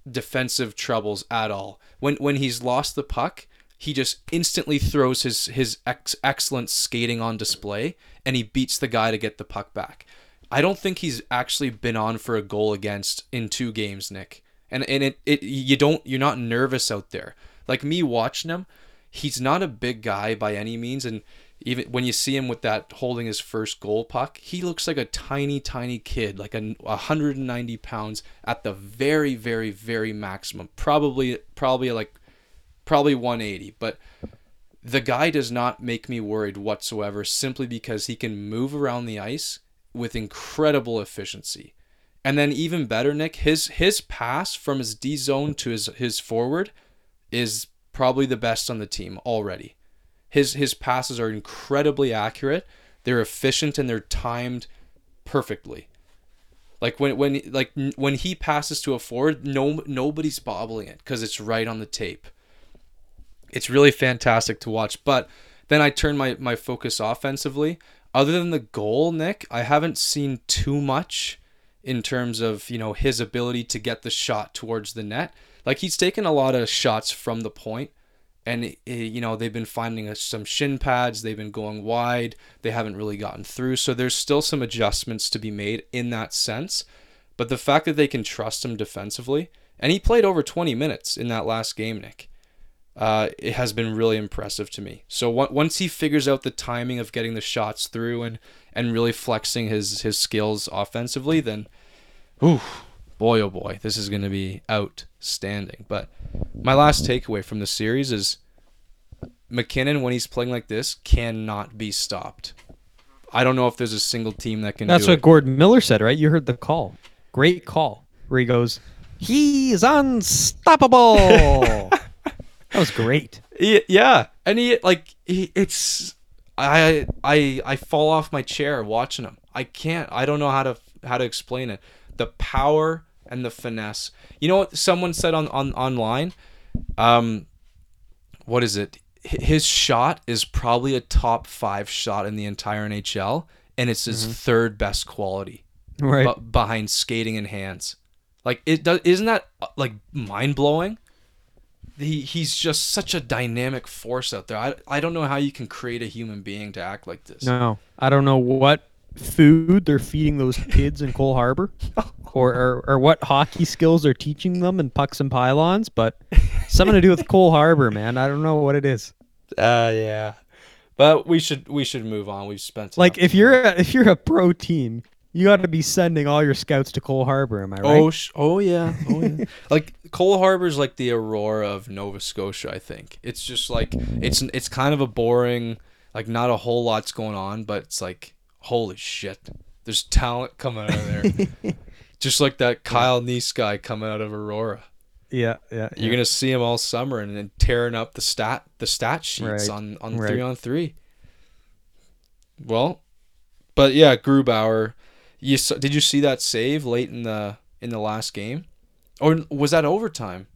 defensive troubles at all. When when he's lost the puck, he just instantly throws his his ex- excellent skating on display and he beats the guy to get the puck back. I don't think he's actually been on for a goal against in two games, Nick. And and it, it you don't you're not nervous out there. Like me watching him, he's not a big guy by any means and even when you see him with that holding his first goal puck, he looks like a tiny, tiny kid, like a 190 pounds at the very, very, very maximum. Probably, probably like, probably 180. But the guy does not make me worried whatsoever, simply because he can move around the ice with incredible efficiency. And then even better, Nick, his his pass from his D zone to his his forward is probably the best on the team already. His his passes are incredibly accurate. They're efficient and they're timed perfectly. Like when when like when he passes to a forward, no nobody's bobbling it because it's right on the tape. It's really fantastic to watch. But then I turn my my focus offensively. Other than the goal, Nick, I haven't seen too much in terms of you know his ability to get the shot towards the net. Like he's taken a lot of shots from the point, and eh, you know they've been finding some shin pads. They've been going wide. They haven't really gotten through. So there's still some adjustments to be made in that sense. But the fact that they can trust him defensively, and he played over 20 minutes in that last game, Nick. Uh, it has been really impressive to me. So on- once he figures out the timing of getting the shots through and and really flexing his his skills offensively, then, ooh, boy oh boy, this is going to be outstanding. But my last takeaway from the series is MacKinnon when he's playing like this cannot be stopped. I don't know if there's a single team that can. That's what it. Gordon Miller said, right? You heard the call. Great call where he goes, "He's unstoppable." that was great. Yeah, and he like he, it's I I I fall off my chair watching him. I can't. I don't know how to how to explain it. The power and the finesse. You know what someone said on on online? Um, what is it? His shot is probably a top five shot in the entire NHL, and it's his third best quality Right. behind skating and hands. Like it does isn't that uh, like mind blowing? He he's just such a dynamic force out there. I, I don't know how you can create a human being to act like this. No, I don't know what food they're feeding those kids in Cole Harbor, or, or or what hockey skills they're teaching them in pucks and pylons, but something to do with Cole Harbor, man. I don't know what it is. Uh yeah. But we should we should move on. We've spent Like if you're a, if you're a pro team, you got to be sending all your scouts to Cole Harbor. Am I right? Oh, sh- oh yeah, oh yeah. like Cole Harbor's like the Aurora of Nova Scotia. I think it's just like it's it's kind of a boring, like not a whole lot's going on, but it's like holy shit, There's talent coming out of there. Just like that Kyle Neese guy coming out of Aurora. Yeah, yeah. You're gonna see him all summer and then tearing up the stat the stat sheets Right, on on right. three on three. Well, but yeah, Grubauer. You saw, did you see that save late in the in the last game, or was that overtime?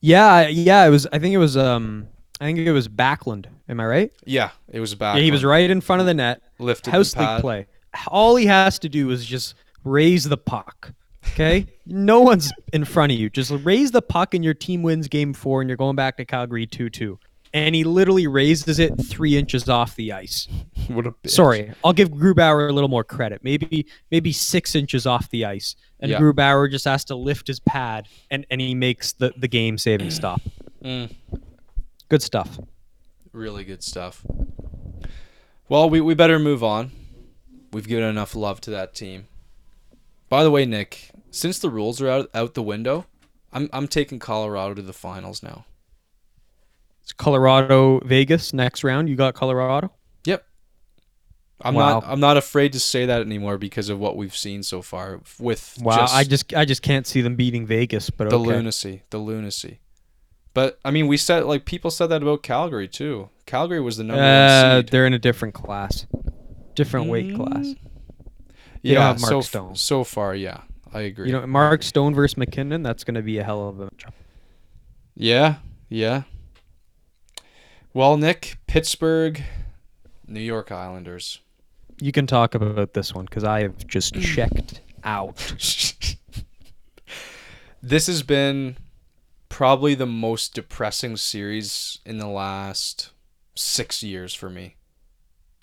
Yeah, yeah. It was. I think it was. Um, I think it was Backlund. Am I right? Yeah, it was back. Yeah, he was right in front of the net. Lifted House league play. All he has to do is just raise the puck. Okay, no one's in front of you. Just raise the puck, and your team wins game four, and you're going back to Calgary two-two. And he literally raises it three inches off the ice. What a bitch. Sorry, I'll give Grubauer a little more credit. Maybe maybe six inches off the ice, and Yeah. Grubauer just has to lift his pad, and, and he makes the, the game saving stop. Mm. Good stuff. Really good stuff. Well, we, we better move on. We've given enough love to that team. By the way, Nick, since the rules are out out the window, I'm I'm taking Colorado to the finals now. It's Colorado Vegas next round. You got Colorado. Yep. I'm Wow. not I'm not afraid to say that anymore because of what we've seen so far with Wow, just I just I just can't see them beating Vegas. But the okay. lunacy, the lunacy. But I mean, we said like people said that about Calgary too. Calgary was the number Uh, one seed. they're in a different class, different weight class. Mm. They Yeah, Mark so f- Stone. so far, yeah, I agree. You know, Mark Stone versus MacKinnon. That's going to be a hell of a matchup. Yeah, yeah. Well, Nick, Pittsburgh, New York Islanders. You can talk about this one because I have just checked out. this has been probably the most depressing series in the last six years for me.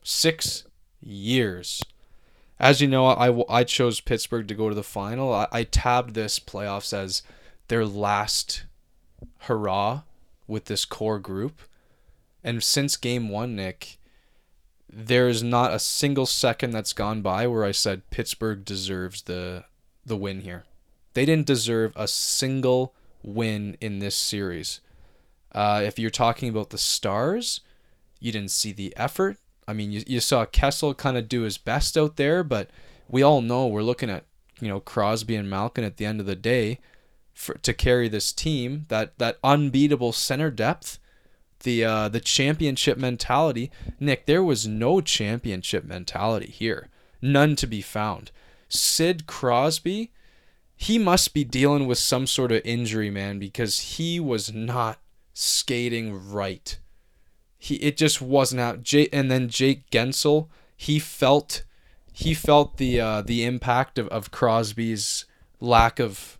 Six years. As you know, I, I chose Pittsburgh to go to the final. I, I tabbed this playoffs as their last hurrah with this core group. And since game one, Nick, there is not a single second that's gone by where I said Pittsburgh deserves the the win here. They didn't deserve a single win in this series. Uh, if you're talking about the stars, you didn't see the effort. I mean, you, you saw Kessel kind of do his best out there, but we all know we're looking at you know Crosby and Malkin at the end of the day for to carry this team. That that unbeatable center depth, the uh, the championship mentality. Nick, there was no championship mentality here, none to be found. Sid Crosby, he must be dealing with some sort of injury, man, because he was not skating right. He it just wasn't out. Jay and then Jake Guentzel, he felt he felt the uh, the impact of, of Crosby's lack of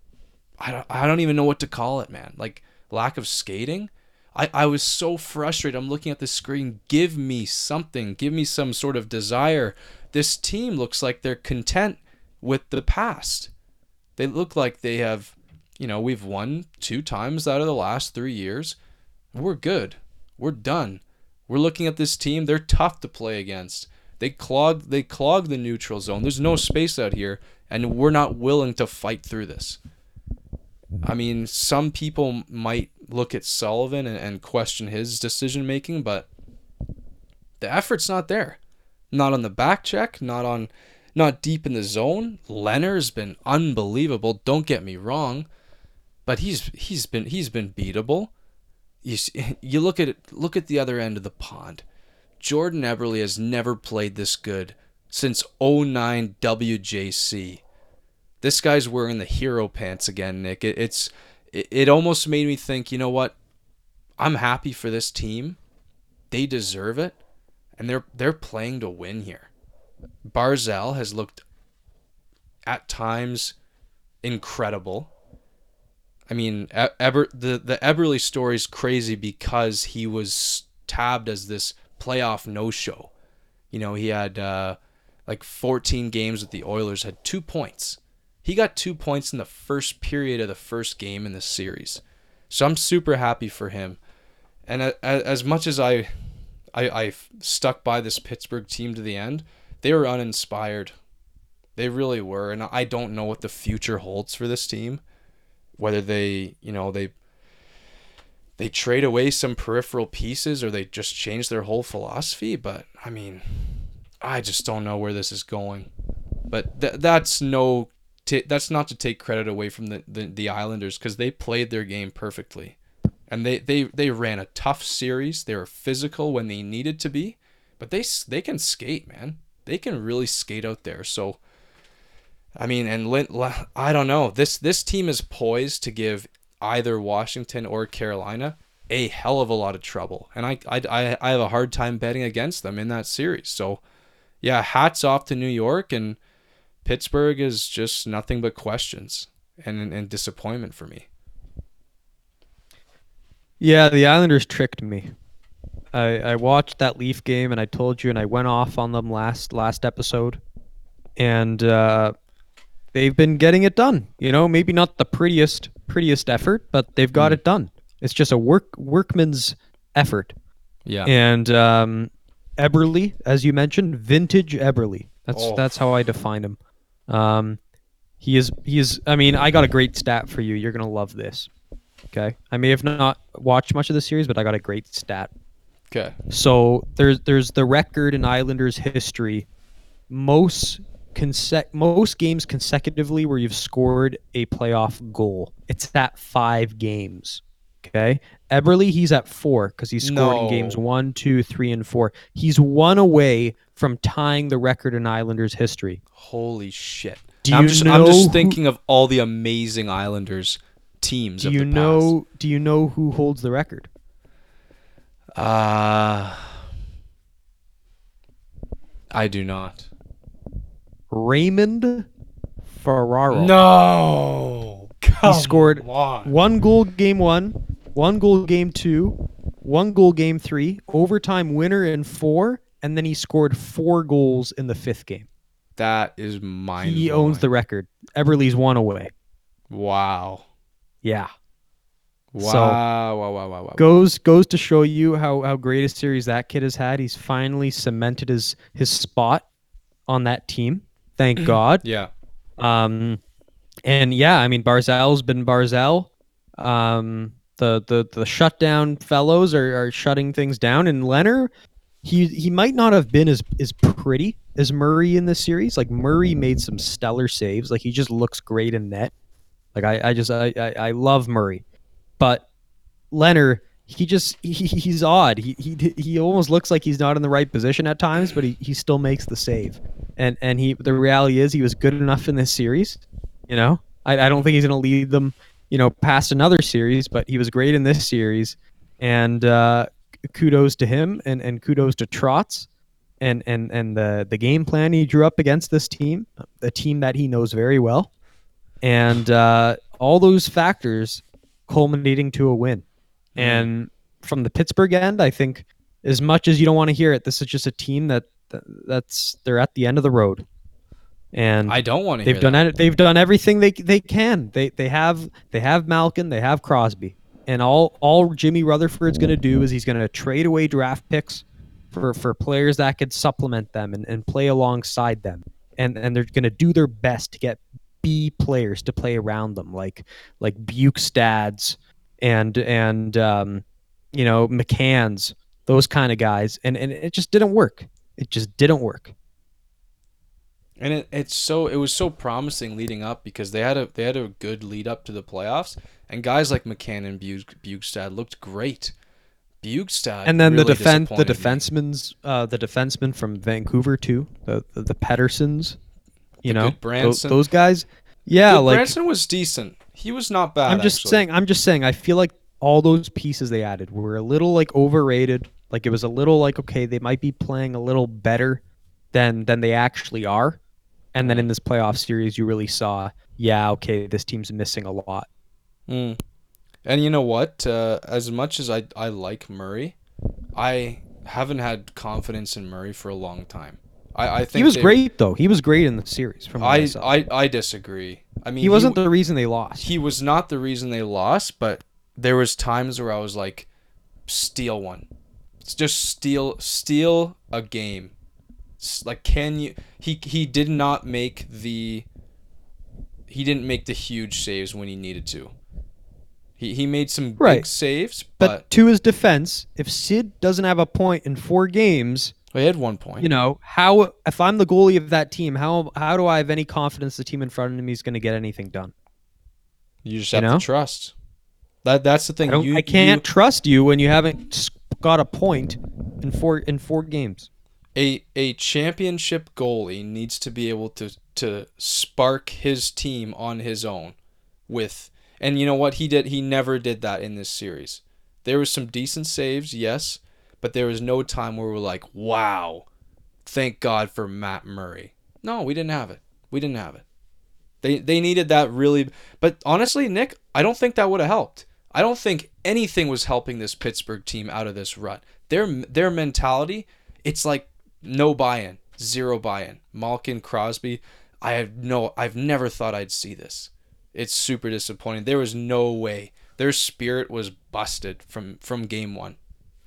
I don't I don't even know what to call it, man. Like lack of skating. I, I was so frustrated. I'm looking at the screen. Give me something. Give me some sort of desire. This team looks like they're content with the past. They look like they have, you know, we've won two times out of the last three years. We're good. We're done. We're looking at this team. They're tough to play against. They clog they clog the neutral zone. There's no space out here, and we're not willing to fight through this. I mean, some people might look at Sullivan and, and question his decision making, but the effort's not there. Not on the back check, not on not deep in the zone. Lehner's been unbelievable, don't get me wrong, but he's he's been he's been beatable. You you look at it, look at the other end of the pond. Jordan Eberle has never played this good since 09 WJC. This guy's wearing the hero pants again, Nick. It, it's it, it almost made me think, you know what? I'm happy for this team. They deserve it, and they're they're playing to win here. Barzal has looked at times incredible. I mean, Eber the the Eberle story is crazy because he was tabbed as this playoff no show. You know, he had uh, like 14 games with the Oilers, had two points. He got two points in the first period of the first game in the series. So I'm super happy for him. And as much as I, I, I stuck by this Pittsburgh team to the end, they were uninspired. They really were, and I don't know what the future holds for this team. Whether they, you know, they they trade away some peripheral pieces or they just change their whole philosophy. But I mean, I just don't know where this is going. But th- that's no. T- that's not to take credit away from the the, the Islanders because they played their game perfectly, and they, they they ran a tough series. They were physical when they needed to be, but they they can skate, man. They can really skate out there. So, I mean, and Lin- I don't know. This this team is poised to give either Washington or Carolina a hell of a lot of trouble, and I I I, have a hard time betting against them in that series. So, yeah, hats off to New York and Pittsburgh is just nothing but questions and and disappointment for me. Yeah, the Islanders tricked me. I I watched that Leaf game and I told you and I went off on them last last episode, and uh, they've been getting it done. You know, maybe not the prettiest prettiest effort, but they've got it done. It's just a work workman's effort. Yeah. And um, Eberle, as you mentioned, vintage Eberle. That's Oh. that's how I define him. Um, he is he is. I mean, I got a great stat for you. You're gonna love this. Okay, I may have not watched much of the series, but I got a great stat. Okay. So there's there's the record in Islanders history, most conse- most games consecutively where you've scored a playoff goal. It's at five games. Okay, Eberle he's at four because he scored in games one, two, three, and four. He's one away from tying the record in Islanders history. Holy shit. Do I'm you just I'm just who- thinking of all the amazing Islanders teams Do of you the know? Do you know who holds the record? Past. Uh I do not. Raymond Ferraro. No. he scored one goal game one, one goal game two, one goal game three, overtime winner in four, and then he scored four goals in the fifth game. That is mind. he owns the record. Eberle's one away. Wow. Yeah. Wow. So- wow. Wow. Wow. Wow. Goes goes to show you how how great a series that kid has had. He's finally cemented his his spot on that team. Thank God. Yeah. Um, and yeah, I mean Barzal's been Barzal. Um, the the the shutdown fellows are, are shutting things down, and Lehner, he he might not have been as as pretty as Murray in this series. Like Murray made some stellar saves. Like he just looks great in net. Like I I just I I, I love Murray, but Lehner. He just he, he's odd. He, he he almost looks like he's not in the right position at times, but he, he still makes the save. And and he the reality is he was good enough in this series you know, I, I don't think he's going to lead them, you know, past another series, but he was great in this series. And uh, kudos to him, and, and kudos to Trotz, and and and the the game plan he drew up against this team, a team that he knows very well, and uh, all those factors culminating to a win. Mm-hmm. And from the Pittsburgh end, I think as much as you don't want to hear it, this is just a team that that- that's they're at the end of the road. And I don't want to. They've done it. They've done everything they they can. They they have they have Malkin. They have Crosby, and all all Jimmy Rutherford's going to do is he's going to trade away draft picks for for players that could supplement them and, and play alongside them, and and they're going to do their best to get B players to play around them, like like Bjugstads and and um, you know McCann's those kind of guys, and and it just didn't work. It just didn't work. And it, it's so it was so promising leading up because they had a they had a good lead up to the playoffs and guys like McCann and Bjugstad looked great. Bjugstad and then really the defense, the defenseman's, uh, the defenseman from Vancouver too, the the, the Pedersons, you The know, Branson. those guys. Yeah, Dude, like Branson was decent. He was not bad. I'm just actually. saying, I'm just saying, I feel like all those pieces they added were a little like overrated. Like it was a little like okay, they might be playing a little better than than they actually are. And then in this playoff series, you really saw, yeah, okay, this team's missing a lot. Mm. And you know what? Uh, as much as I I like Murray, I haven't had confidence in Murray for a long time. I, I think He was they- great though. He was great in the series. From I, I. I I disagree. I mean, he wasn't w- the reason they lost. he was not the reason they lost, but there was times where I was like, steal one, It's just steal steal a game. Like, can you? He he did not make the. He didn't make the huge saves when he needed to. He he made some big saves, But, but, to his defense, if Sid doesn't have a point in four games, He had one point. You know, how if I'm the goalie of that team, how how do I have any confidence the team in front of me is going to get anything done? you just you have know? to trust. That that's the thing. I, you, I can't you- trust you when you haven't got a point in four in four games. a a championship goalie needs to be able to to spark his team on his own with and you know what he did he never did that in this series there was some decent saves yes but there was no time where we're like wow thank god for matt murray no we didn't have it we didn't have it they they needed that really but honestly nick i don't think that would have helped i don't think anything was helping this pittsburgh team out of this rut their their mentality it's like no buy-in, zero buy-in. Malkin, Crosby, I have no, I've never thought I'd see this. It's super disappointing. There was no way. Their spirit was busted from from game one.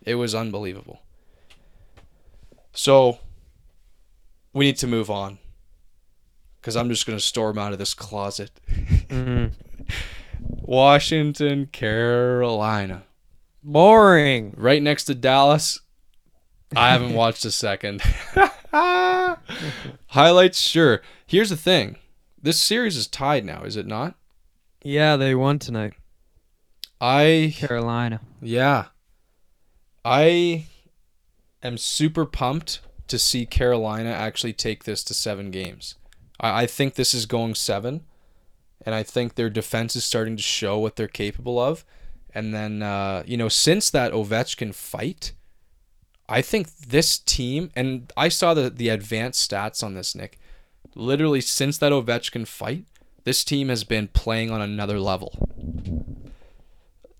It was unbelievable. So we need to move on because I'm just gonna storm out of this closet. Mhm. Washington, Carolina, Boring. right next to Dallas. I haven't watched a second. Highlights, sure. Here's the thing. This series is tied now, is it not? Yeah, they won tonight. I Carolina. yeah. I am super pumped to see Carolina actually take this to seven games. I, I think this is going seven, and I think their defense is starting to show what they're capable of. And then, uh, you know, since that Ovechkin fight, I think this team, and I saw the, the advanced stats on this, Nick. Literally, since that Ovechkin fight, this team has been playing on another level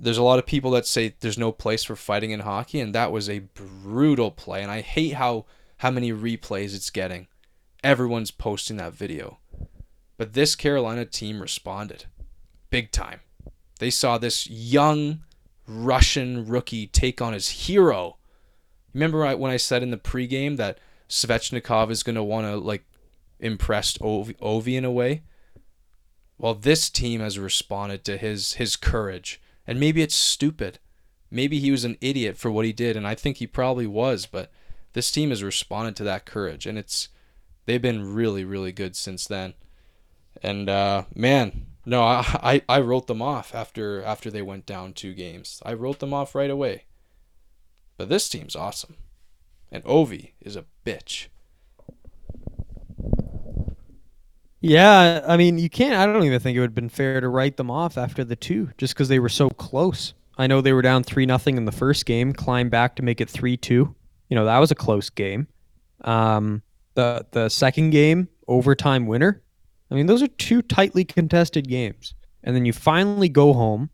there's a lot of people that say there's no place for fighting in hockey and that was a brutal play and I hate how how many replays it's getting. Everyone's posting that video. But this Carolina team responded big time. They saw this young Russian rookie take on his hero. Remember when I said in the pregame that Svechnikov is going to want to like impress Ovi, Ovi in a way? Well, this team has responded to his his courage. And maybe it's stupid. Maybe he was an idiot for what he did, and I think he probably was, but this team has responded to that courage and it's they've been really, really good since then. And uh, man, no, I, I I wrote them off after after they went down two games. I wrote them off right away. But this team's awesome. And Ovi is a bitch. Yeah, I mean, you can't. I don't even think it would have been fair to write them off after the two, just because they were so close. I know they were down three nothing in the first game, climbed back to make it three two. You know that was a close game. Um, the the second game, overtime winner. I mean, those are two tightly contested games, and then you finally go home,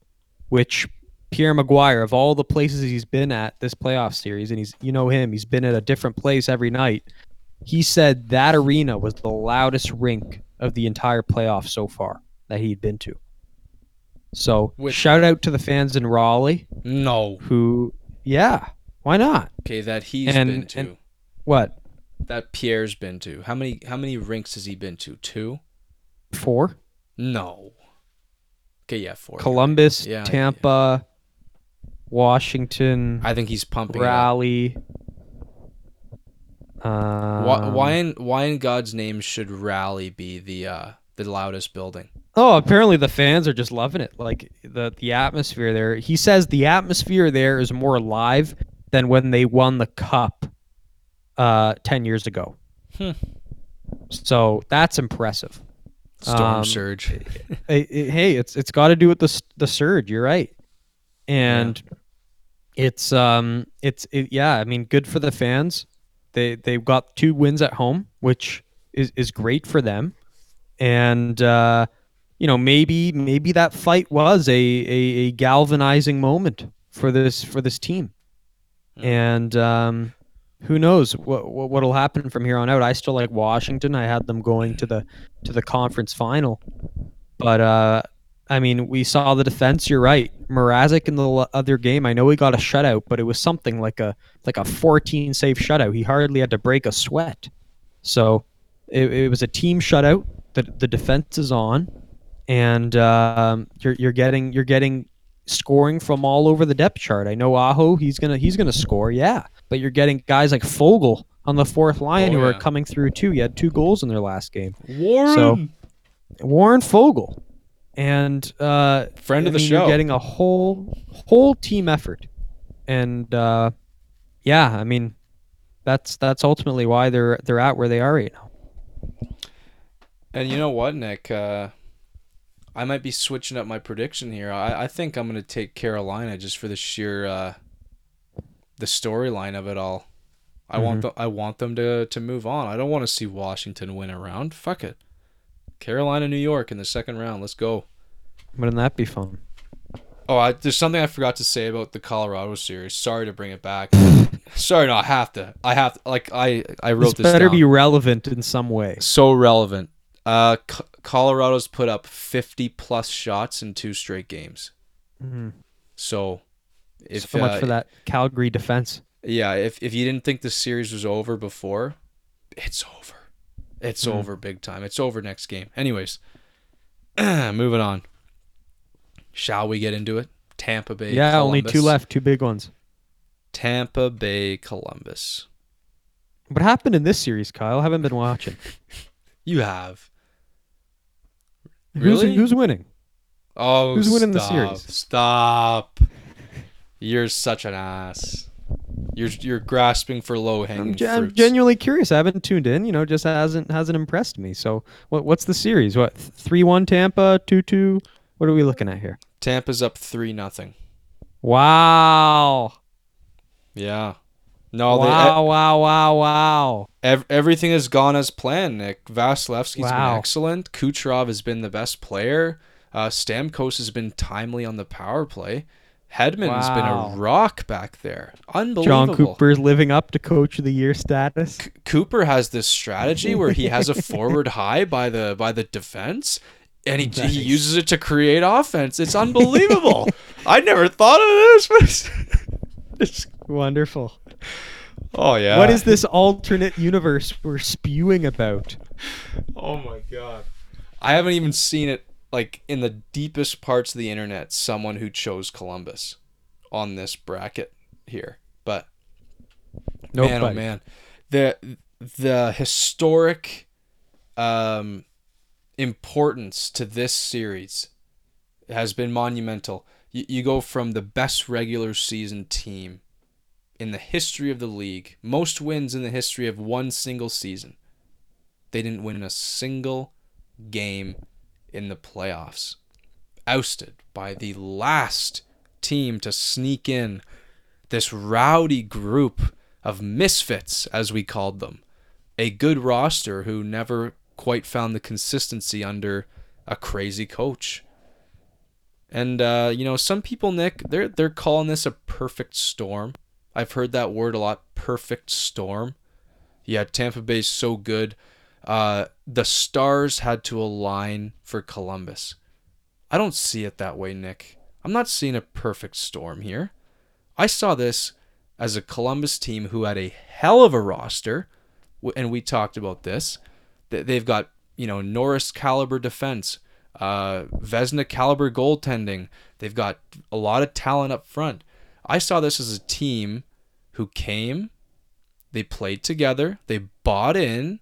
which Pierre McGuire, of all the places he's been at this playoff series, and he's you know him, he's been at a different place every night. He said that arena was the loudest rink of the entire playoff so far that he'd been to. So shout out to the fans in Raleigh No. who, yeah, why not? Okay, that he's And- been to. and- What that Pierre's been to. How many how many rinks has he been to? Two? four? No. Okay, yeah, four. Columbus, Yeah, yeah, yeah. Tampa, Washington, I think he's pumping. it up. Why, Um, why in why in God's name should Raleigh be the uh the loudest building? Oh, apparently the fans are just loving it. Like the the atmosphere there. He says the atmosphere there is more alive than when they won the cup uh 10 years ago. Hmm. So that's impressive. Storm Um, surge. Hey, hey, it's it's got to do with the the surge. You're right, and it's um it's it, yeah. I mean, good for the fans. They they've got two wins at home, which is is great for them, and uh, you know maybe maybe that fight was a, a, a galvanizing moment for this for this team, and um, who knows what, what what'll happen from here on out. I still like Washington. I had them going to the to the conference final, but uh, I mean, we saw the defense. You're right, Mrazek in the other game. I know he got a shutout, but it was something like a like a 14 save shutout. He hardly had to break a sweat. So it, it was a team shutout. The the defense is on, and um, you're you're getting you're getting scoring from all over the depth chart. I know Aho, he's gonna he's gonna score, yeah. But you're getting guys like Foegele on the fourth line Oh, who are coming through too. He had two goals in their last game. Warren, So- Warren Foegele, and uh, friend I of the mean, show. You're getting a whole whole team effort, and uh, yeah, I mean, that's that's ultimately why they're they're at where they are right now. And you know what, Nick? Uh, I might be switching up my prediction here. I, I think I'm going to take Carolina just for the sheer uh, the storyline of it all. I want them. I want them to to move on. I don't want to see Washington win a round. Fuck it. Carolina, New York in the second round. Let's go. Wouldn't that be fun? Oh, I, there's something I forgot to say about the Colorado series. Sorry to bring it back. Sorry, no, I have to. I have to, like I I wrote this better down. be relevant in some way. so relevant. Uh, C- Colorado's put up 50 plus shots in two straight games. Mhm. So, if so much uh, for that Calgary defense. yeah, if if you didn't think the series was over before, it's over. It's Mhm. over big time. It's over next game. Anyways, moving on. Shall we get into it? Tampa Bay. Yeah, only two left, two big ones. Tampa Bay Columbus. What happened in this series, Kyle? I haven't been watching. You have. Who's, Really? who's winning? Oh, Who's winning the series? Stop. You're such an ass. You're you're grasping for low hanging I'm, ge- I'm genuinely curious. I haven't tuned in. You know, just hasn't hasn't impressed me. So, what what's the series? What three one Tampa, two two? What are we looking at here? Tampa's up three nothing. Wow! Yeah. No, wow! wow! Wow! Wow! they, ev- everything has gone as planned. Nick Vasilevskiy's Wow. been excellent. Kucherov has been the best player. Uh, Stamkos has been timely on the power play. Hedman's been a rock back there. Unbelievable. Jon Cooper's living up to Coach of the Year status. C- Cooper has this strategy where he has a forward high by the by the defense and he, Nice. he uses it to create offense. It's unbelievable. I never thought of this. but it's- Wonderful. oh yeah. What is this alternate universe we're spewing about? Oh my god. I haven't even seen it like in the deepest parts of the internet someone who chose Columbus on this bracket here. But man, oh man, the the historic um, importance to this series has been monumental. You, you go from the best regular season team in the history of the league, most wins in the history of one single season. They didn't win a single game in the playoffs. Ousted by the last team to sneak in this rowdy group of misfits, as we called them. A good roster who never quite found the consistency under a crazy coach. And uh, you know, some people, Nick, they're they're calling this a perfect storm. I've heard that word a lot. Perfect storm. Yeah, Tampa Bay's so good. Uh, the stars had to align for Columbus. I don't see it that way, Nick. I'm not seeing a perfect storm here. I saw this as a Columbus team who had a hell of a roster, and we talked about this. Th- They've got you know Norris caliber defense, uh, Vezina caliber goaltending. They've got a lot of talent up front. I saw this as a team who came, they played together, they bought in,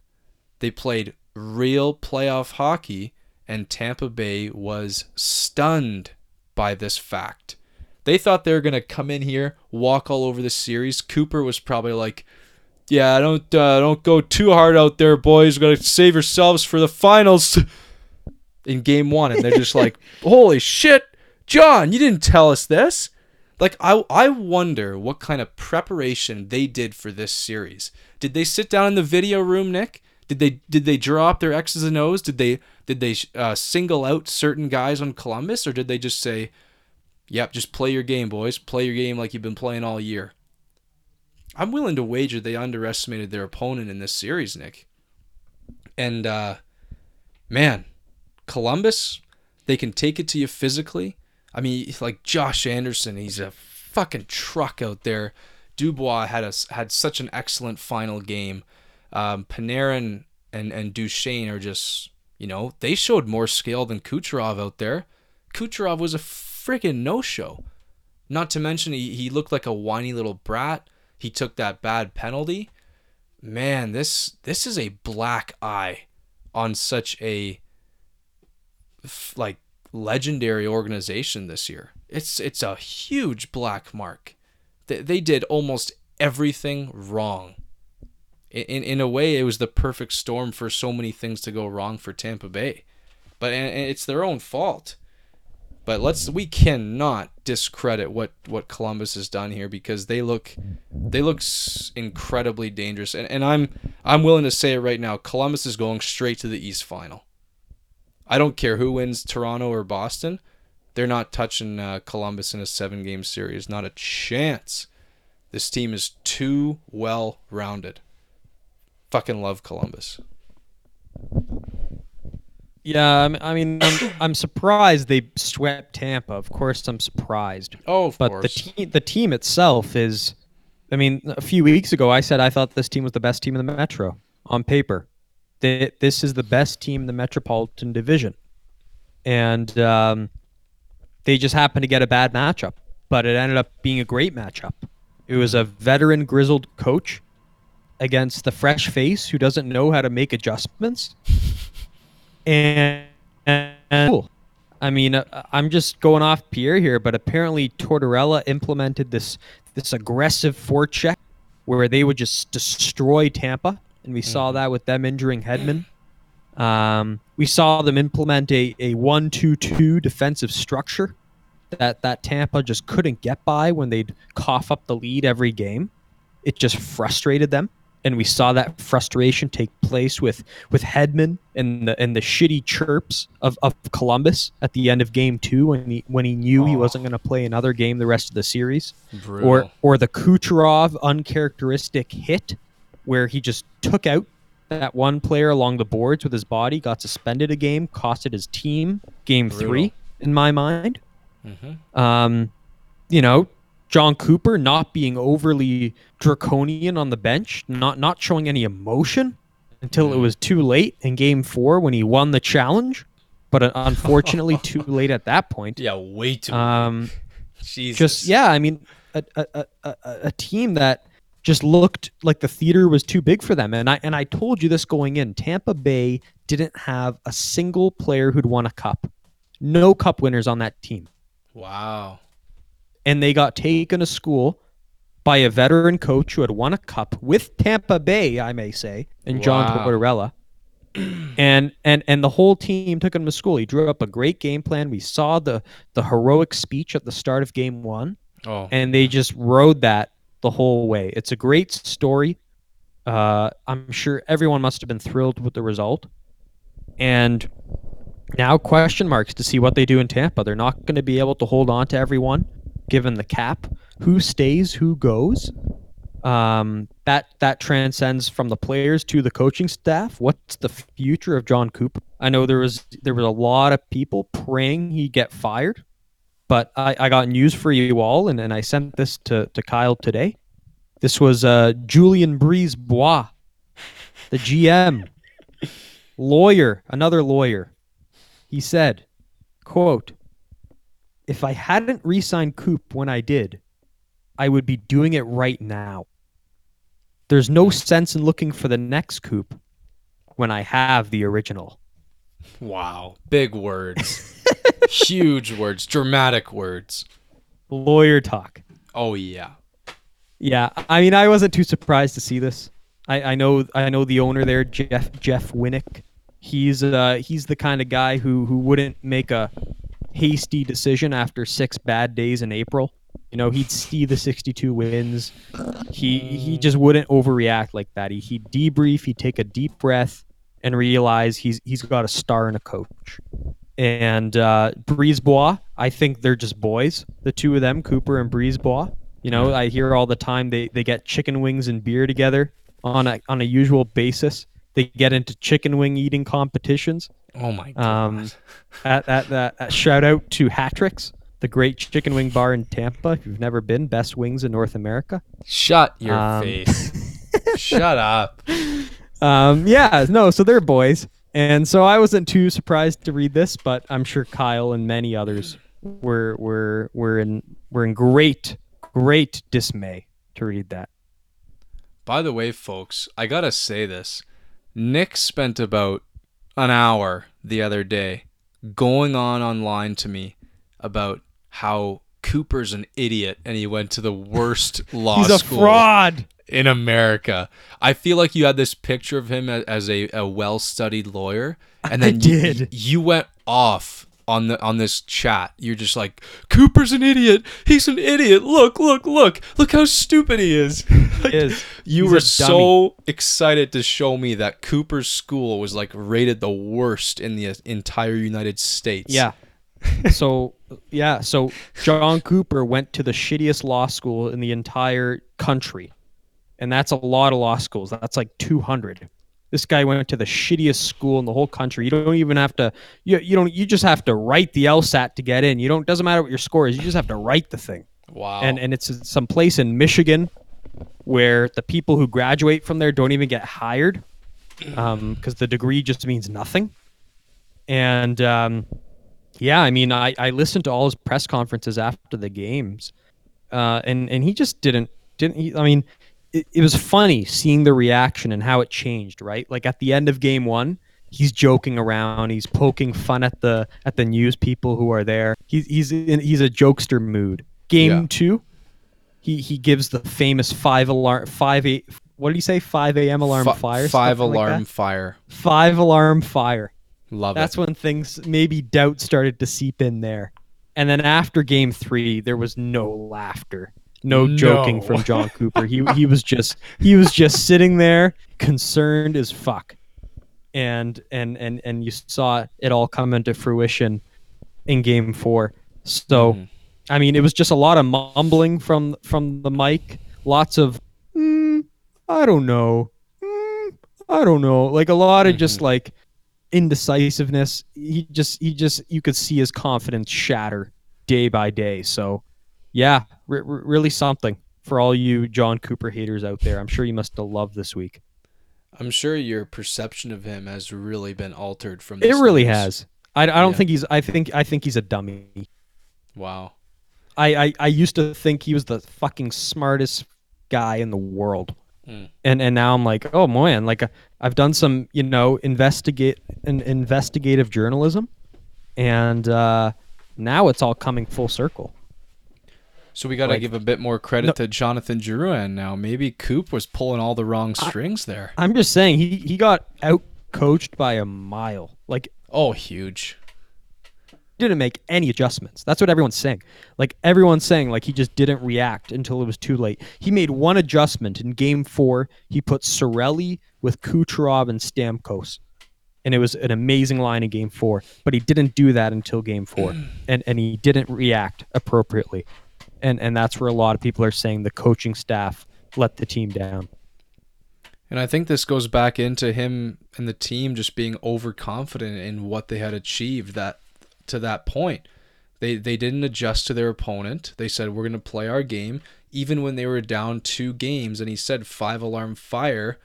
they played real playoff hockey, and Tampa Bay was stunned by this fact. They thought they were going to come in here, walk all over the series. Cooper was probably like, "Yeah, don't uh, don't go too hard out there, boys. Got to save yourselves for the finals." In game 1 and they're just like, "Holy shit, Jon, you didn't tell us this." Like I I wonder what kind of preparation they did for this series. Did they sit down in the video room, Nick? Did they did they draw up their X's and O's? Did they did they uh, single out certain guys on Columbus, or did they just say, "Yep, just play your game, boys. Play your game like you've been playing all year." I'm willing to wager they underestimated their opponent in this series, Nick. And uh, man, Columbus, they can take it to you physically. I mean, like Josh Anderson, he's a fucking truck out there. Dubois had a, had such an excellent final game. Um, Panarin and and Duchene are just you know they showed more skill than Kucherov out there. Kucherov was a freaking no show. Not to mention he, he looked like a whiny little brat. He took that bad penalty. man, this this is a black eye on such a like legendary organization this year. It's it's a huge black mark. They, they did almost everything wrong. In, in a way, it was the perfect storm for so many things to go wrong for Tampa Bay, but and, it's their own fault. But let's we cannot discredit what what Columbus has done here because they look they look incredibly dangerous and, and I'm I'm willing to say it right now Columbus is going straight to the East final. I don't care who wins Toronto or Boston. They're not touching uh, Columbus in a 7 game series, not a chance. This team is too well rounded. Fucking love Columbus. Yeah, I mean, I mean I'm, I'm surprised they swept Tampa. Of course, I'm surprised. Oh, but course. the team the team itself is I mean, a few weeks ago I said I thought this team was the best team in the Metro on paper. They, this is the best team in the Metropolitan Division. And um, they just happened to get a bad matchup, but it ended up being a great matchup. It was a veteran grizzled coach against the fresh face who doesn't know how to make adjustments. And, and cool. I mean, uh, I'm just going off Pierre here, but apparently Tortorella implemented this this aggressive forecheck where they would just destroy Tampa, and we saw that with them injuring Hedman. Um, we saw them implement a, a one-two-two defensive structure that that Tampa just couldn't get by when they'd cough up the lead every game. It just frustrated them, and we saw that frustration take place with with Hedman and the and the shitty chirps of, of Columbus at the end of Game Two when he when he knew he Oh. wasn't going to play another game the rest of the series, Brutal. or or the Kucherov uncharacteristic hit where he just took out that one player along the boards with his body, got suspended a game, costed his team game Brutal. three in my mind. Mhm. Um, you know, Jon Cooper not being overly draconian on the bench, not not showing any emotion until it was too late in Game Four when he won the challenge, but uh, unfortunately too late at that point. yeah, way too. Um, Jesus. just yeah, I mean, a, a, a, a, a team that just looked like the theater was too big for them. And I and I told you this going in. Tampa Bay didn't have a single player who'd won a cup. No cup winners on that team. Wow. And they got taken to school by a veteran coach who had won a cup with Tampa Bay, I may say, and John Wow. Tortorella. and and and the whole team took him to school. He drew up a great game plan. We saw the the heroic speech at the start of game 1 Oh. and they just rode that the whole way. It's a great story. Uh, I'm sure everyone must have been thrilled with the result. And now question marks to see what they do in Tampa. They're not going to be able to hold on to everyone given the cap. Who stays, who goes? Um, that that transcends from the players to the coaching staff. What's the future of Jon Cooper? I know there was there was a lot of people praying he'd get fired but I, I got news for you all, and, and I sent this to, to Kyle today. This was uh, Julien Brisebois, the GM, lawyer, another lawyer. He said, quote, if I hadn't re-signed Coop when I did, I would be doing it right now. There's no sense in looking for the next Coop when I have the original. Wow. Big words. Huge words. Dramatic words. Lawyer talk. Oh yeah. Yeah, I mean, I wasn't too surprised to see this. I, I know, I know the owner there, Jeff Jeff Vinik. He's uh he's the kind of guy who who wouldn't make a hasty decision after six bad days in April. You know, he'd see the 62 wins. He he just wouldn't overreact like that. He he'd debrief. He'd take a deep breath and realize he's he's got a star and a coach. And uh, Brisebois, I think they're just boys. The two of them, Cooper and Brisebois. You know, I hear all the time they, they get chicken wings and beer together on a on a usual basis. They get into chicken wing eating competitions. Oh my god. Um, at, at, at, at- shout out to Hatrix, the great chicken wing bar in Tampa. If you've never been, best wings in North America. Shut your um, face. Shut up. Um, yeah, no, so they're boys, and so I wasn't too surprised to read this, but I'm sure Kyle and many others were were were in were in great great dismay to read that. By the way, folks, I gotta say this. Nick spent about an hour the other day going on online to me about how Cooper's an idiot and he went to the worst law He's a school fraud. in America. I feel like you had this picture of him as a, a well-studied lawyer, and then you-. You, went off on the on this chat. You're just like, Cooper's an idiot. He's an idiot. Look, look, look, look how stupid he is. Like, is. You He's were so excited to show me that Cooper's school was like rated the worst in the uh, entire United States. Yeah. so yeah, so Jon Cooper went to the shittiest law school in the entire country. And that's a lot of law schools. That's like 200. This guy went to the shittiest school in the whole country. You don't even have to you, you don't you just have to write the LSAT to get in. You don't doesn't matter what your score is. You just have to write the thing. Wow. And and it's some place in Michigan where the people who graduate from there don't even get hired because the degree just means nothing. And um, yeah, I mean, I, I listened to all his press conferences after the games, uh, and and he just didn't didn't. He, I mean, it, it was funny seeing the reaction and how it changed. Right, like at the end of game one, he's joking around, he's poking fun at the at the news people who are there. He's he's in, he's a jokester mood. Game Yeah. two, he he gives the famous five alarm five eight. What did he say? Five a.m. alarm Fi- fire. Five something like alarm fire. five alarm fire. Love it. That's it. when things maybe doubt started to seep in there. And then after game three, there was no laughter, no, No. joking from Jon Cooper. He he was just he was just sitting there, concerned as fuck. And and and and you saw it all come into fruition in game four. So Mhm. I mean, it was just a lot of mumbling from from the mic, lots of mm, I don't know, mm, I don't know, like a lot of just like indecisiveness. He just he just you could see his confidence shatter day by day. So yeah, re- re- really something for all you Jon Cooper haters out there. I'm sure you must have loved this week. I'm sure your perception of him has really been altered from It really news. has. I, I don't Yeah. think he's. I think I think he's a dummy. Wow. I, I, I used to think he was the fucking smartest guy in the world. Mm. And and now I'm like, oh man, like uh, I've done some, you know, investigate an investigative journalism and uh now it's all coming full circle. So we got to Like- give a bit more credit No- to Jonathan Drouin now. Maybe Coop was pulling all the wrong strings there. I'm just saying he he got out coached by a mile. Like Oh, huge. didn't make any adjustments. That's what everyone's saying. Like everyone's saying like he just didn't react until it was too late. He made one adjustment in game 4. He put Cirelli with Kucherov and Stamkos. And it was an amazing line in game 4, but he didn't do that until game 4. and and he didn't react appropriately. And and that's where a lot of people are saying the coaching staff let the team down. And I think this goes back into him and the team just being overconfident in what they had achieved that to that point. They they didn't adjust to their opponent. They said we're going to play our game even when they were down two games and he said five alarm fire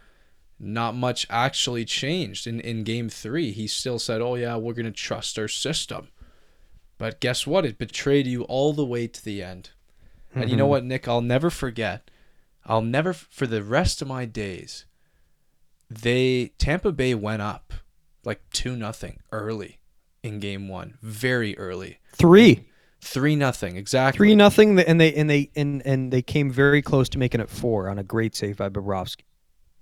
not much actually changed in in game 3. He still said, "Oh yeah, we're going to trust our system." But guess what? It betrayed you all the way to the end. And you know what, Nick? I'll never forget. I'll never, for the rest of my days, they Tampa Bay went up like two nothing early in game one, very early, 3 three nothing exactly. Three nothing, and they and they and and they came very close to making it four on a great save by Bobrovsky.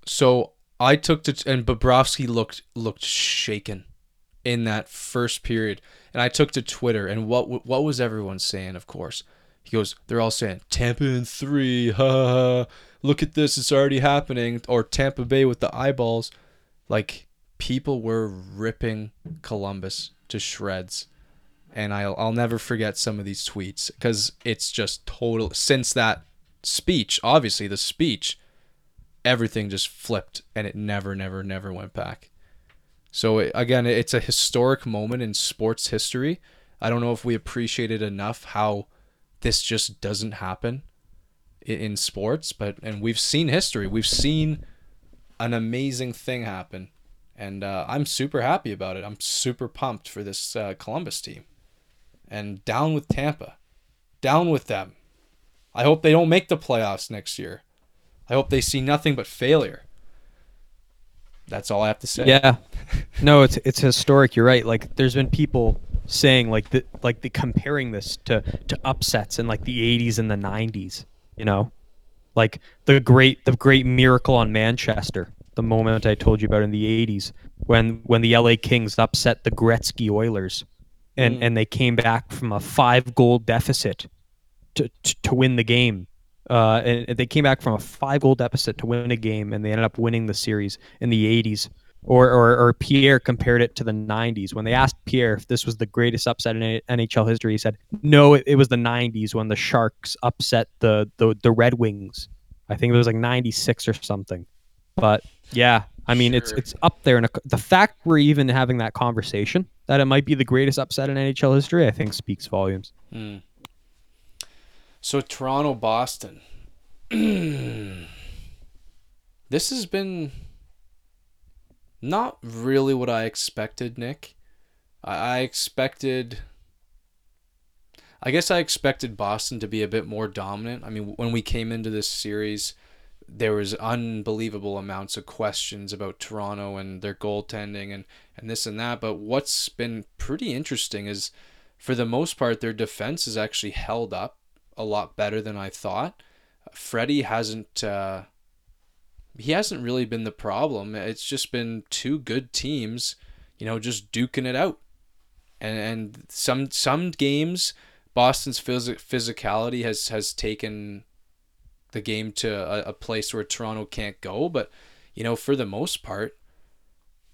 So I took to and Bobrovsky looked looked shaken in that first period, and I took to Twitter and what what was everyone saying? Of course, he goes. They're all saying Tampa in three. Ha ha. ha. Look at this, it's already happening. Or Tampa Bay with the eyeballs, like people were ripping Columbus to shreds. And I'll I'll never forget some of these tweets because it's just total. Since that speech, obviously the speech, everything just flipped and it never never never went back so it, again it's a historic moment in sports history i don't know if we appreciate it enough how this just doesn't happen i- in sports but and we've seen history we've seen an amazing thing happen and uh, i'm super happy about it i'm super pumped for this uh, columbus team and down with tampa down with them i hope they don't make the playoffs next year I hope they see nothing but failure. That's all I have to say. Yeah. No, it's it's historic. You're right. Like there's been people saying like the like the comparing this to to upsets in like the 80s and the 90s, you know? Like the great the great miracle on Manchester, the moment I told you about in the 80s when when the LA Kings upset the Gretzky Oilers and and they came back from a 5 goal deficit to to, to win the game. Uh, and they came back from a five goal deficit to win a game, and they ended up winning the series in the 80s. Or, or, or Pierre compared it to the 90s. When they asked Pierre if this was the greatest upset in NHL history, he said, no, it, it was the 90s when the Sharks upset the, the, the Red Wings. I think it was like 96 or something. But yeah, I mean, it's Sure. it's up there. And the fact we're even having that conversation that it might be the greatest upset in NHL history, I think speaks volumes. Hmm. So Toronto, Boston. this has been not really what I expected, Nick. I, expected. I guess I expected Boston to be a bit more dominant. I mean, when we came into this series, there was unbelievable amounts of questions about Toronto and their goaltending and, and this and that. But what's been pretty interesting is, for the most part, their defense has actually held up a lot better than I thought. Freddie hasn't uh, he hasn't really been the problem. It's just been two good teams, you know, just duking it out. And and some some games Boston's phys- physicality has has taken the game to a, a place where Toronto can't go, but you know, for the most part,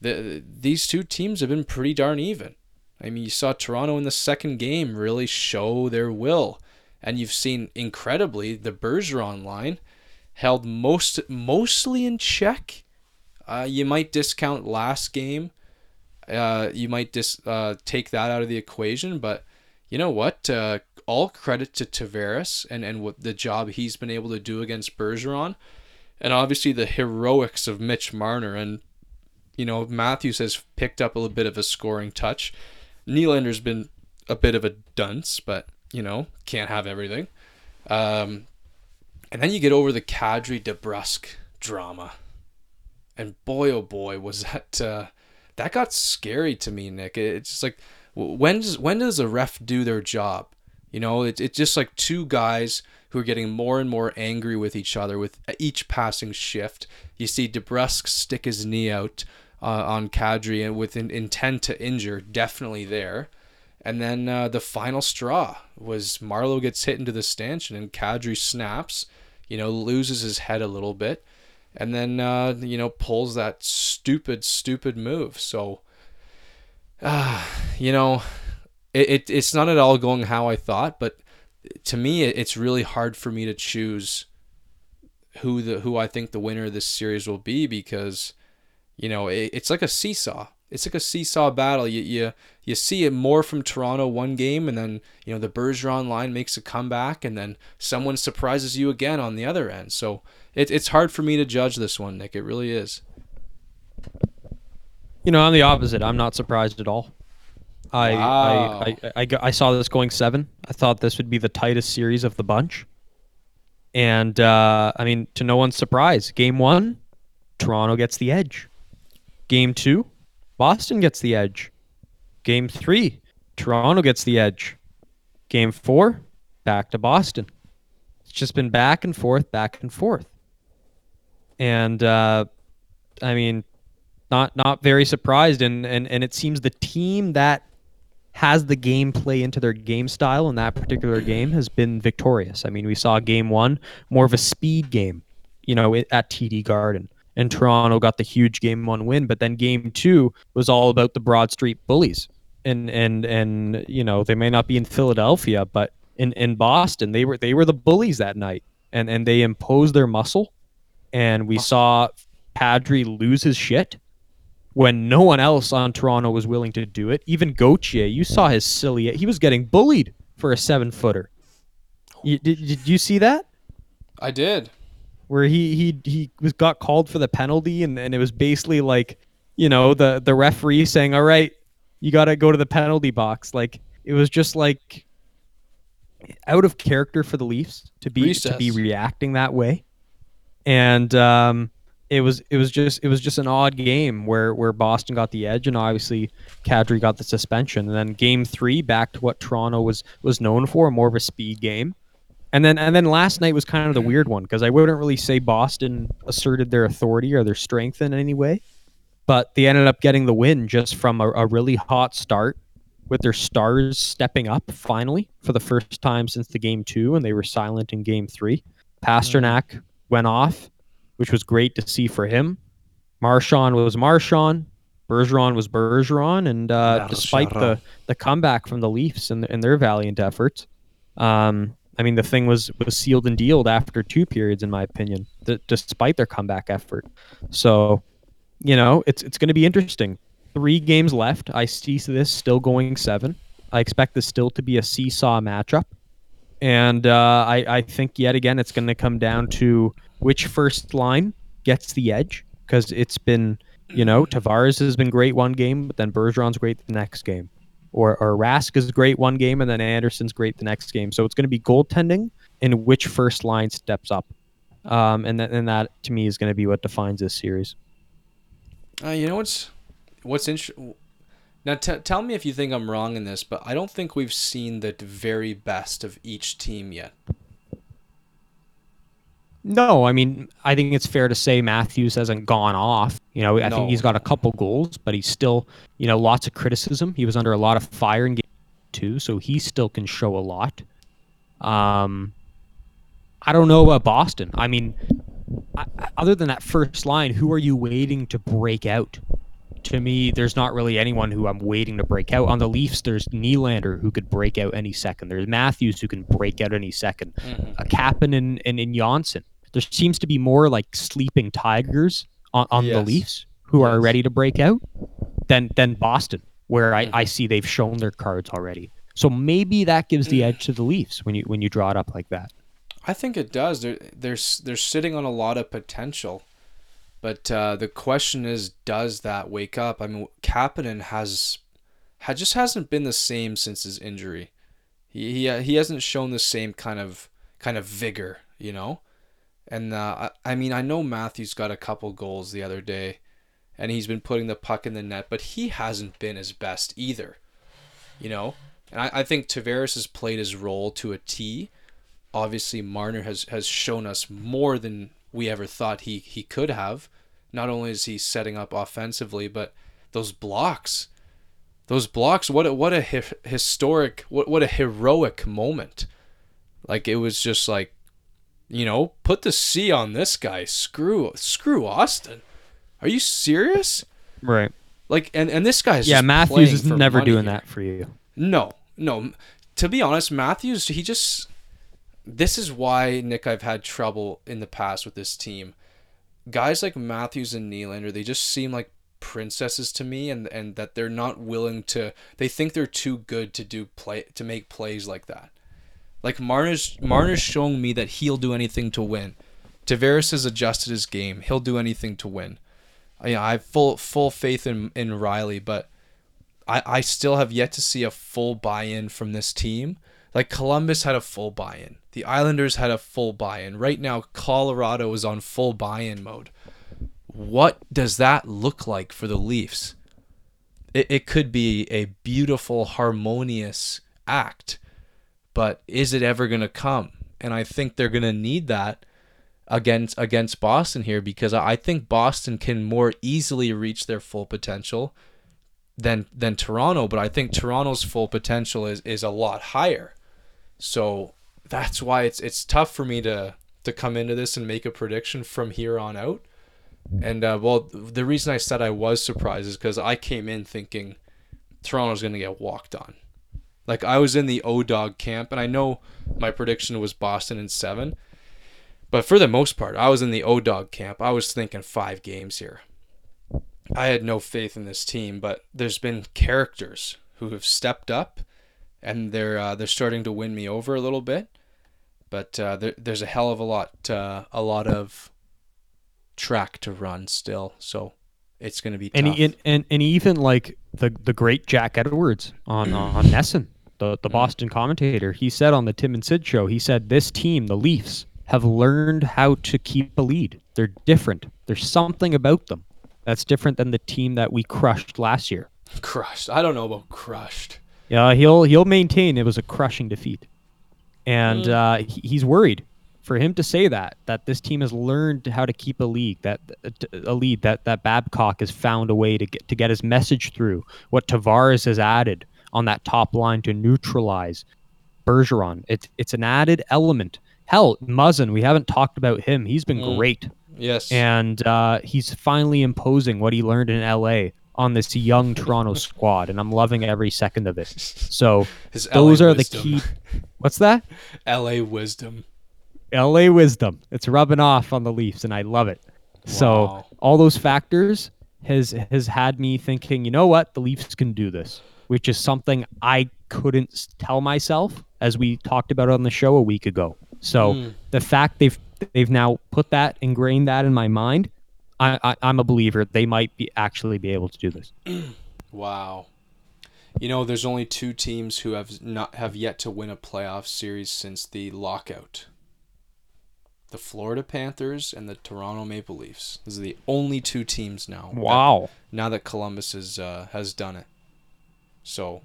the these two teams have been pretty darn even. I mean, you saw Toronto in the second game really show their will, and you've seen incredibly the Bergeron line held most mostly in check. Uh, you might discount last game. Uh, you might dis uh, take that out of the equation, but you know what? Uh, all credit to Tavares and and what the job he's been able to do against Bergeron, and obviously the heroics of Mitch Marner and you know Matthews has picked up a little bit of a scoring touch. Nylander's been a bit of a dunce, but you know can't have everything. Um, and then you get over the Kadri DeBrusk drama, and boy oh boy was that uh, that got scary to me, Nick. It- It's just like when does when does a ref do their job? You know, it, it's just like two guys who are getting more and more angry with each other with each passing shift. You see DeBrusk stick his knee out uh, on Kadri and with an intent to injure, definitely there. And then uh, the final straw was Marleau gets hit into the stanchion and Kadri snaps, you know, loses his head a little bit, and then uh, you know pulls that stupid, stupid move. So, uh, you know, it, it it's not at all going how I thought, but to me, it, it's really hard for me to choose who the who I think the winner of this series will be because you know it, it's like a seesaw. It's like a seesaw battle. You, you you see it more from Toronto one game, and then you know the Bergeron line makes a comeback, and then someone surprises you again on the other end. So it, it's hard for me to judge this one, Nick. It really is. You know, I'm the opposite. I'm not surprised at all. I, Wow. I, I, I, I saw this going seven. I thought this would be the tightest series of the bunch. And, uh, I mean, to no one's surprise, game one, Toronto gets the edge. Game two, Boston gets the edge. Game three, Toronto gets the edge. Game four, back to Boston. It's just been back and forth, back and forth. And, uh, I mean, not not very surprised and, and and it seems the team that has the gameplay into their game style in that particular game has been victorious. I mean, we saw game 1 more of a speed game, you know, at TD Garden. And Toronto got the huge game 1 win, but then game 2 was all about the Broad Street Bullies. And and and you know, they may not be in Philadelphia, but in in Boston, they were they were the bullies that night. And and they imposed their muscle and we saw Padre lose his shit when no one else on Toronto was willing to do it. Even Gauthier, you saw his silly. He was getting bullied for a seven footer. You, did, did you see that? I did. Where he he he was got called for the penalty, and, and it was basically like, you know, the the referee saying, "All right, you got to go to the penalty box." Like it was just like out of character for the Leafs to be to be reacting that way. and um, it was it was just it was just an odd game where where Boston got the edge and obviously Kadri got the suspension. And then game three, back to what Toronto was was known for, more of a speed game. And then and then last night was kind of the weird one because I wouldn't really say Boston asserted their authority or their strength in any way, but they ended up getting the win just from a, a really hot start with their stars stepping up finally for the first time since the game two, and they were silent in game three. Pastrnak went off, which was great to see for him. Marchand was Marchand. Bergeron was Bergeron, and uh, despite the, the comeback from the Leafs and, and their valiant efforts, um, I mean the thing was was sealed and dealed after two periods, in my opinion, th- despite their comeback effort. So, you know, it's it's going to be interesting. Three games left. I see this still going seven. I expect this still to be a seesaw matchup, and uh, I I think yet again it's going to come down to which first line gets the edge because it's been you know Tavares has been great one game, but then Bergeron's great the next game, or or Rask is great one game and then Andersen's great the next game. So it's going to be goaltending and which first line steps up, um, and that and that to me is going to be what defines this series. Uh, you know what's what's interesting. Now, t- tell me if you think I'm wrong in this, but I don't think we've seen the very best of each team yet. No, I mean I think it's fair to say Matthews hasn't gone off. You know, I No. think he's got a couple goals, but he's still, you know, lots of criticism. He was under a lot of fire in game two, so he still can show a lot. Um, I don't know about Boston. I mean, I, other than that first line, who are you waiting to break out? To me, there's not really anyone who I'm waiting to break out. On the Leafs, there's Nylander who could break out any second. There's Matthews who can break out any 2nd A Kapanen and, and, and Johnsson. There seems to be more like sleeping tigers on, on the Leafs who are ready to break out than than Boston, where I, Mm-hmm. I see they've shown their cards already. So maybe that gives the edge to the Leafs when you when you draw it up like that. I think it does. They're they're they're sitting on a lot of potential, but uh, the question is, does that wake up? I mean, Kapanen has, had just hasn't been the same since his injury. He he uh, he hasn't shown the same kind of kind of vigor, you know. And uh, I I mean, I know Matthews got a couple goals the other day, and he's been putting the puck in the net, but he hasn't been his best either, you know. And I, I think Tavares has played his role to a T obviously Marner has has shown us more than we ever thought he he could have. Not only is he setting up offensively, but those blocks, those blocks. What a, what a hi- historic, what what a heroic moment. Like it was just like, you know, put the C on this guy. Screw screw Austin. Are you serious? Right. Like and and this guy's Yeah, just Matthews is never doing here. that for you. No, no. To be honest, Matthews, he just. This is why, Nick, I've had trouble in the past with this team. Guys like Matthews and Nylander, they just seem like princesses to me, and, and that they're not willing to. They think they're too good to do play to make plays like that. Like Marner's Marner's showing me that he'll do anything to win. Tavares has adjusted his game. He'll do anything to win. I, I have full full faith in in Rielly, but I, I still have yet to see a full buy-in from this team. Like Columbus had a full buy-in. The Islanders had a full buy-in. Right now Colorado is on full buy-in mode. What does that look like for the Leafs? It, it could be a beautiful harmonious act, but is it ever going to come? And I think they're going to need that against against Boston here because I think Boston can more easily reach their full potential than than Toronto, but I think Toronto's full potential is is a lot higher. So that's why it's it's tough for me to to come into this and make a prediction from here on out. And uh, well, the reason I said I was surprised is because I came in thinking Toronto's going to get walked on. Like I was in the O dog camp, and I know my prediction was Boston in seven, but for the most part, I was in the O dog camp. I was thinking five games here. I had no faith in this team, but there's been characters who have stepped up, and they're uh, they're starting to win me over a little bit. But uh, there, there's a hell of a lot uh, a lot of track to run still, so it's going to be And tough. and, and and even like the the great Jack Edwards on on NESN, the Mm. the Boston commentator, he said on the Tim and Sid show, he said this team, the Leafs, have learned how to keep a lead. They're different. There's something about them that's different than the team that we crushed last year. Crushed. I don't know about crushed. Yeah, he'll he'll maintain it was a crushing defeat, and uh, he, he's worried for him to say that that this team has learned how to keep a lead that a lead that that Babcock has found a way to get to get his message through. What Tavares has added on that top line to neutralize Bergeron. It's it's an added element. Hell, Muzzin, we haven't talked about him. He's been Mm. great, Yes. and uh, he's finally imposing what he learned in LA on this young Toronto squad, and I'm loving every second of it. So those LA are wisdom. the key. What's that? LA wisdom. LA wisdom. It's rubbing off on the Leafs, and I love it. So all those factors has has had me thinking. You know what? The Leafs can do this, which is something I couldn't tell myself as we talked about on the show a week ago. So Hmm. the fact they've they've now put that ingrained that in my mind, I, I I'm a believer they might be actually be able to do this. Wow. You know, there's only two teams who have not have yet to win a playoff series since the lockout. The Florida Panthers and the Toronto Maple Leafs. Those are the only two teams now. that- Wow. now that Columbus is uh, has done it. So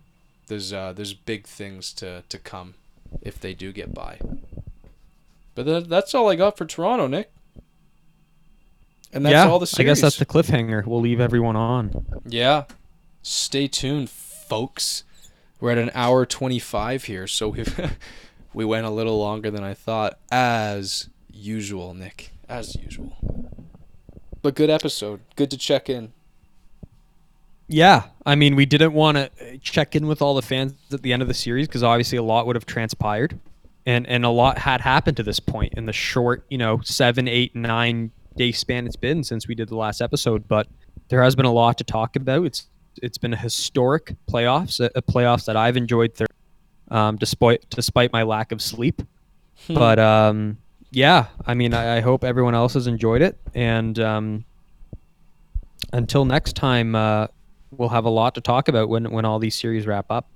there's uh, there's big things to, to come if they do get by. But that, that's all I got for Toronto, Nick. And that's yeah, all the series. I guess that's the cliffhanger. We'll leave everyone on. Yeah. Stay tuned, folks. We're at an hour 25 here, so we've we went a little longer than I thought as usual, Nick. As usual. But good episode. Good to check in. Yeah, I mean, we didn't want to check in with all the fans at the end of the series because obviously a lot would have transpired, and and a lot had happened to this point in the short, you know, seven, eight, nine day span it's been since we did the last episode. But there has been a lot to talk about. It's it's been a historic playoffs, a, a playoffs that I've enjoyed, thir- um, despite despite my lack of sleep. but um, yeah, I mean, I, I hope everyone else has enjoyed it, and um, until next time, uh, we'll have a lot to talk about when when all these series wrap up.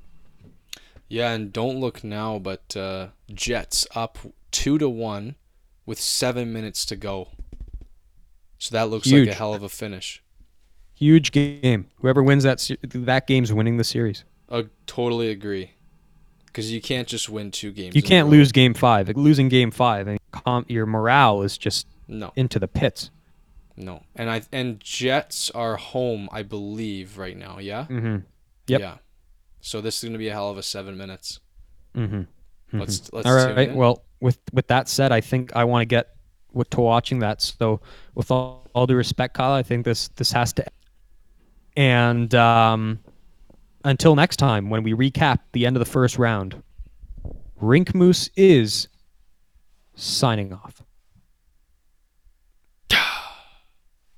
Yeah, and don't look now, but uh, Jets up two to one with seven minutes to go. So that looks like a hell of a finish. Huge game. Whoever wins that that game's winning the series. I totally agree. Because you can't just win two games. You can't lose game five. Like, losing game five, and your morale is just No, into the pits. No, and I and Jets are home, I believe, right now. Yeah. Mm-hmm. Yep. Yeah. So this is gonna be a hell of a seven minutes. Mm-hmm. Let's let's All tune right. Well, with with that said, I think I want to get with, to watching that. So, with all, all due respect, Kyle, I think this this has to. And um, until next time, when we recap the end of the first round, Rink Moose is signing off.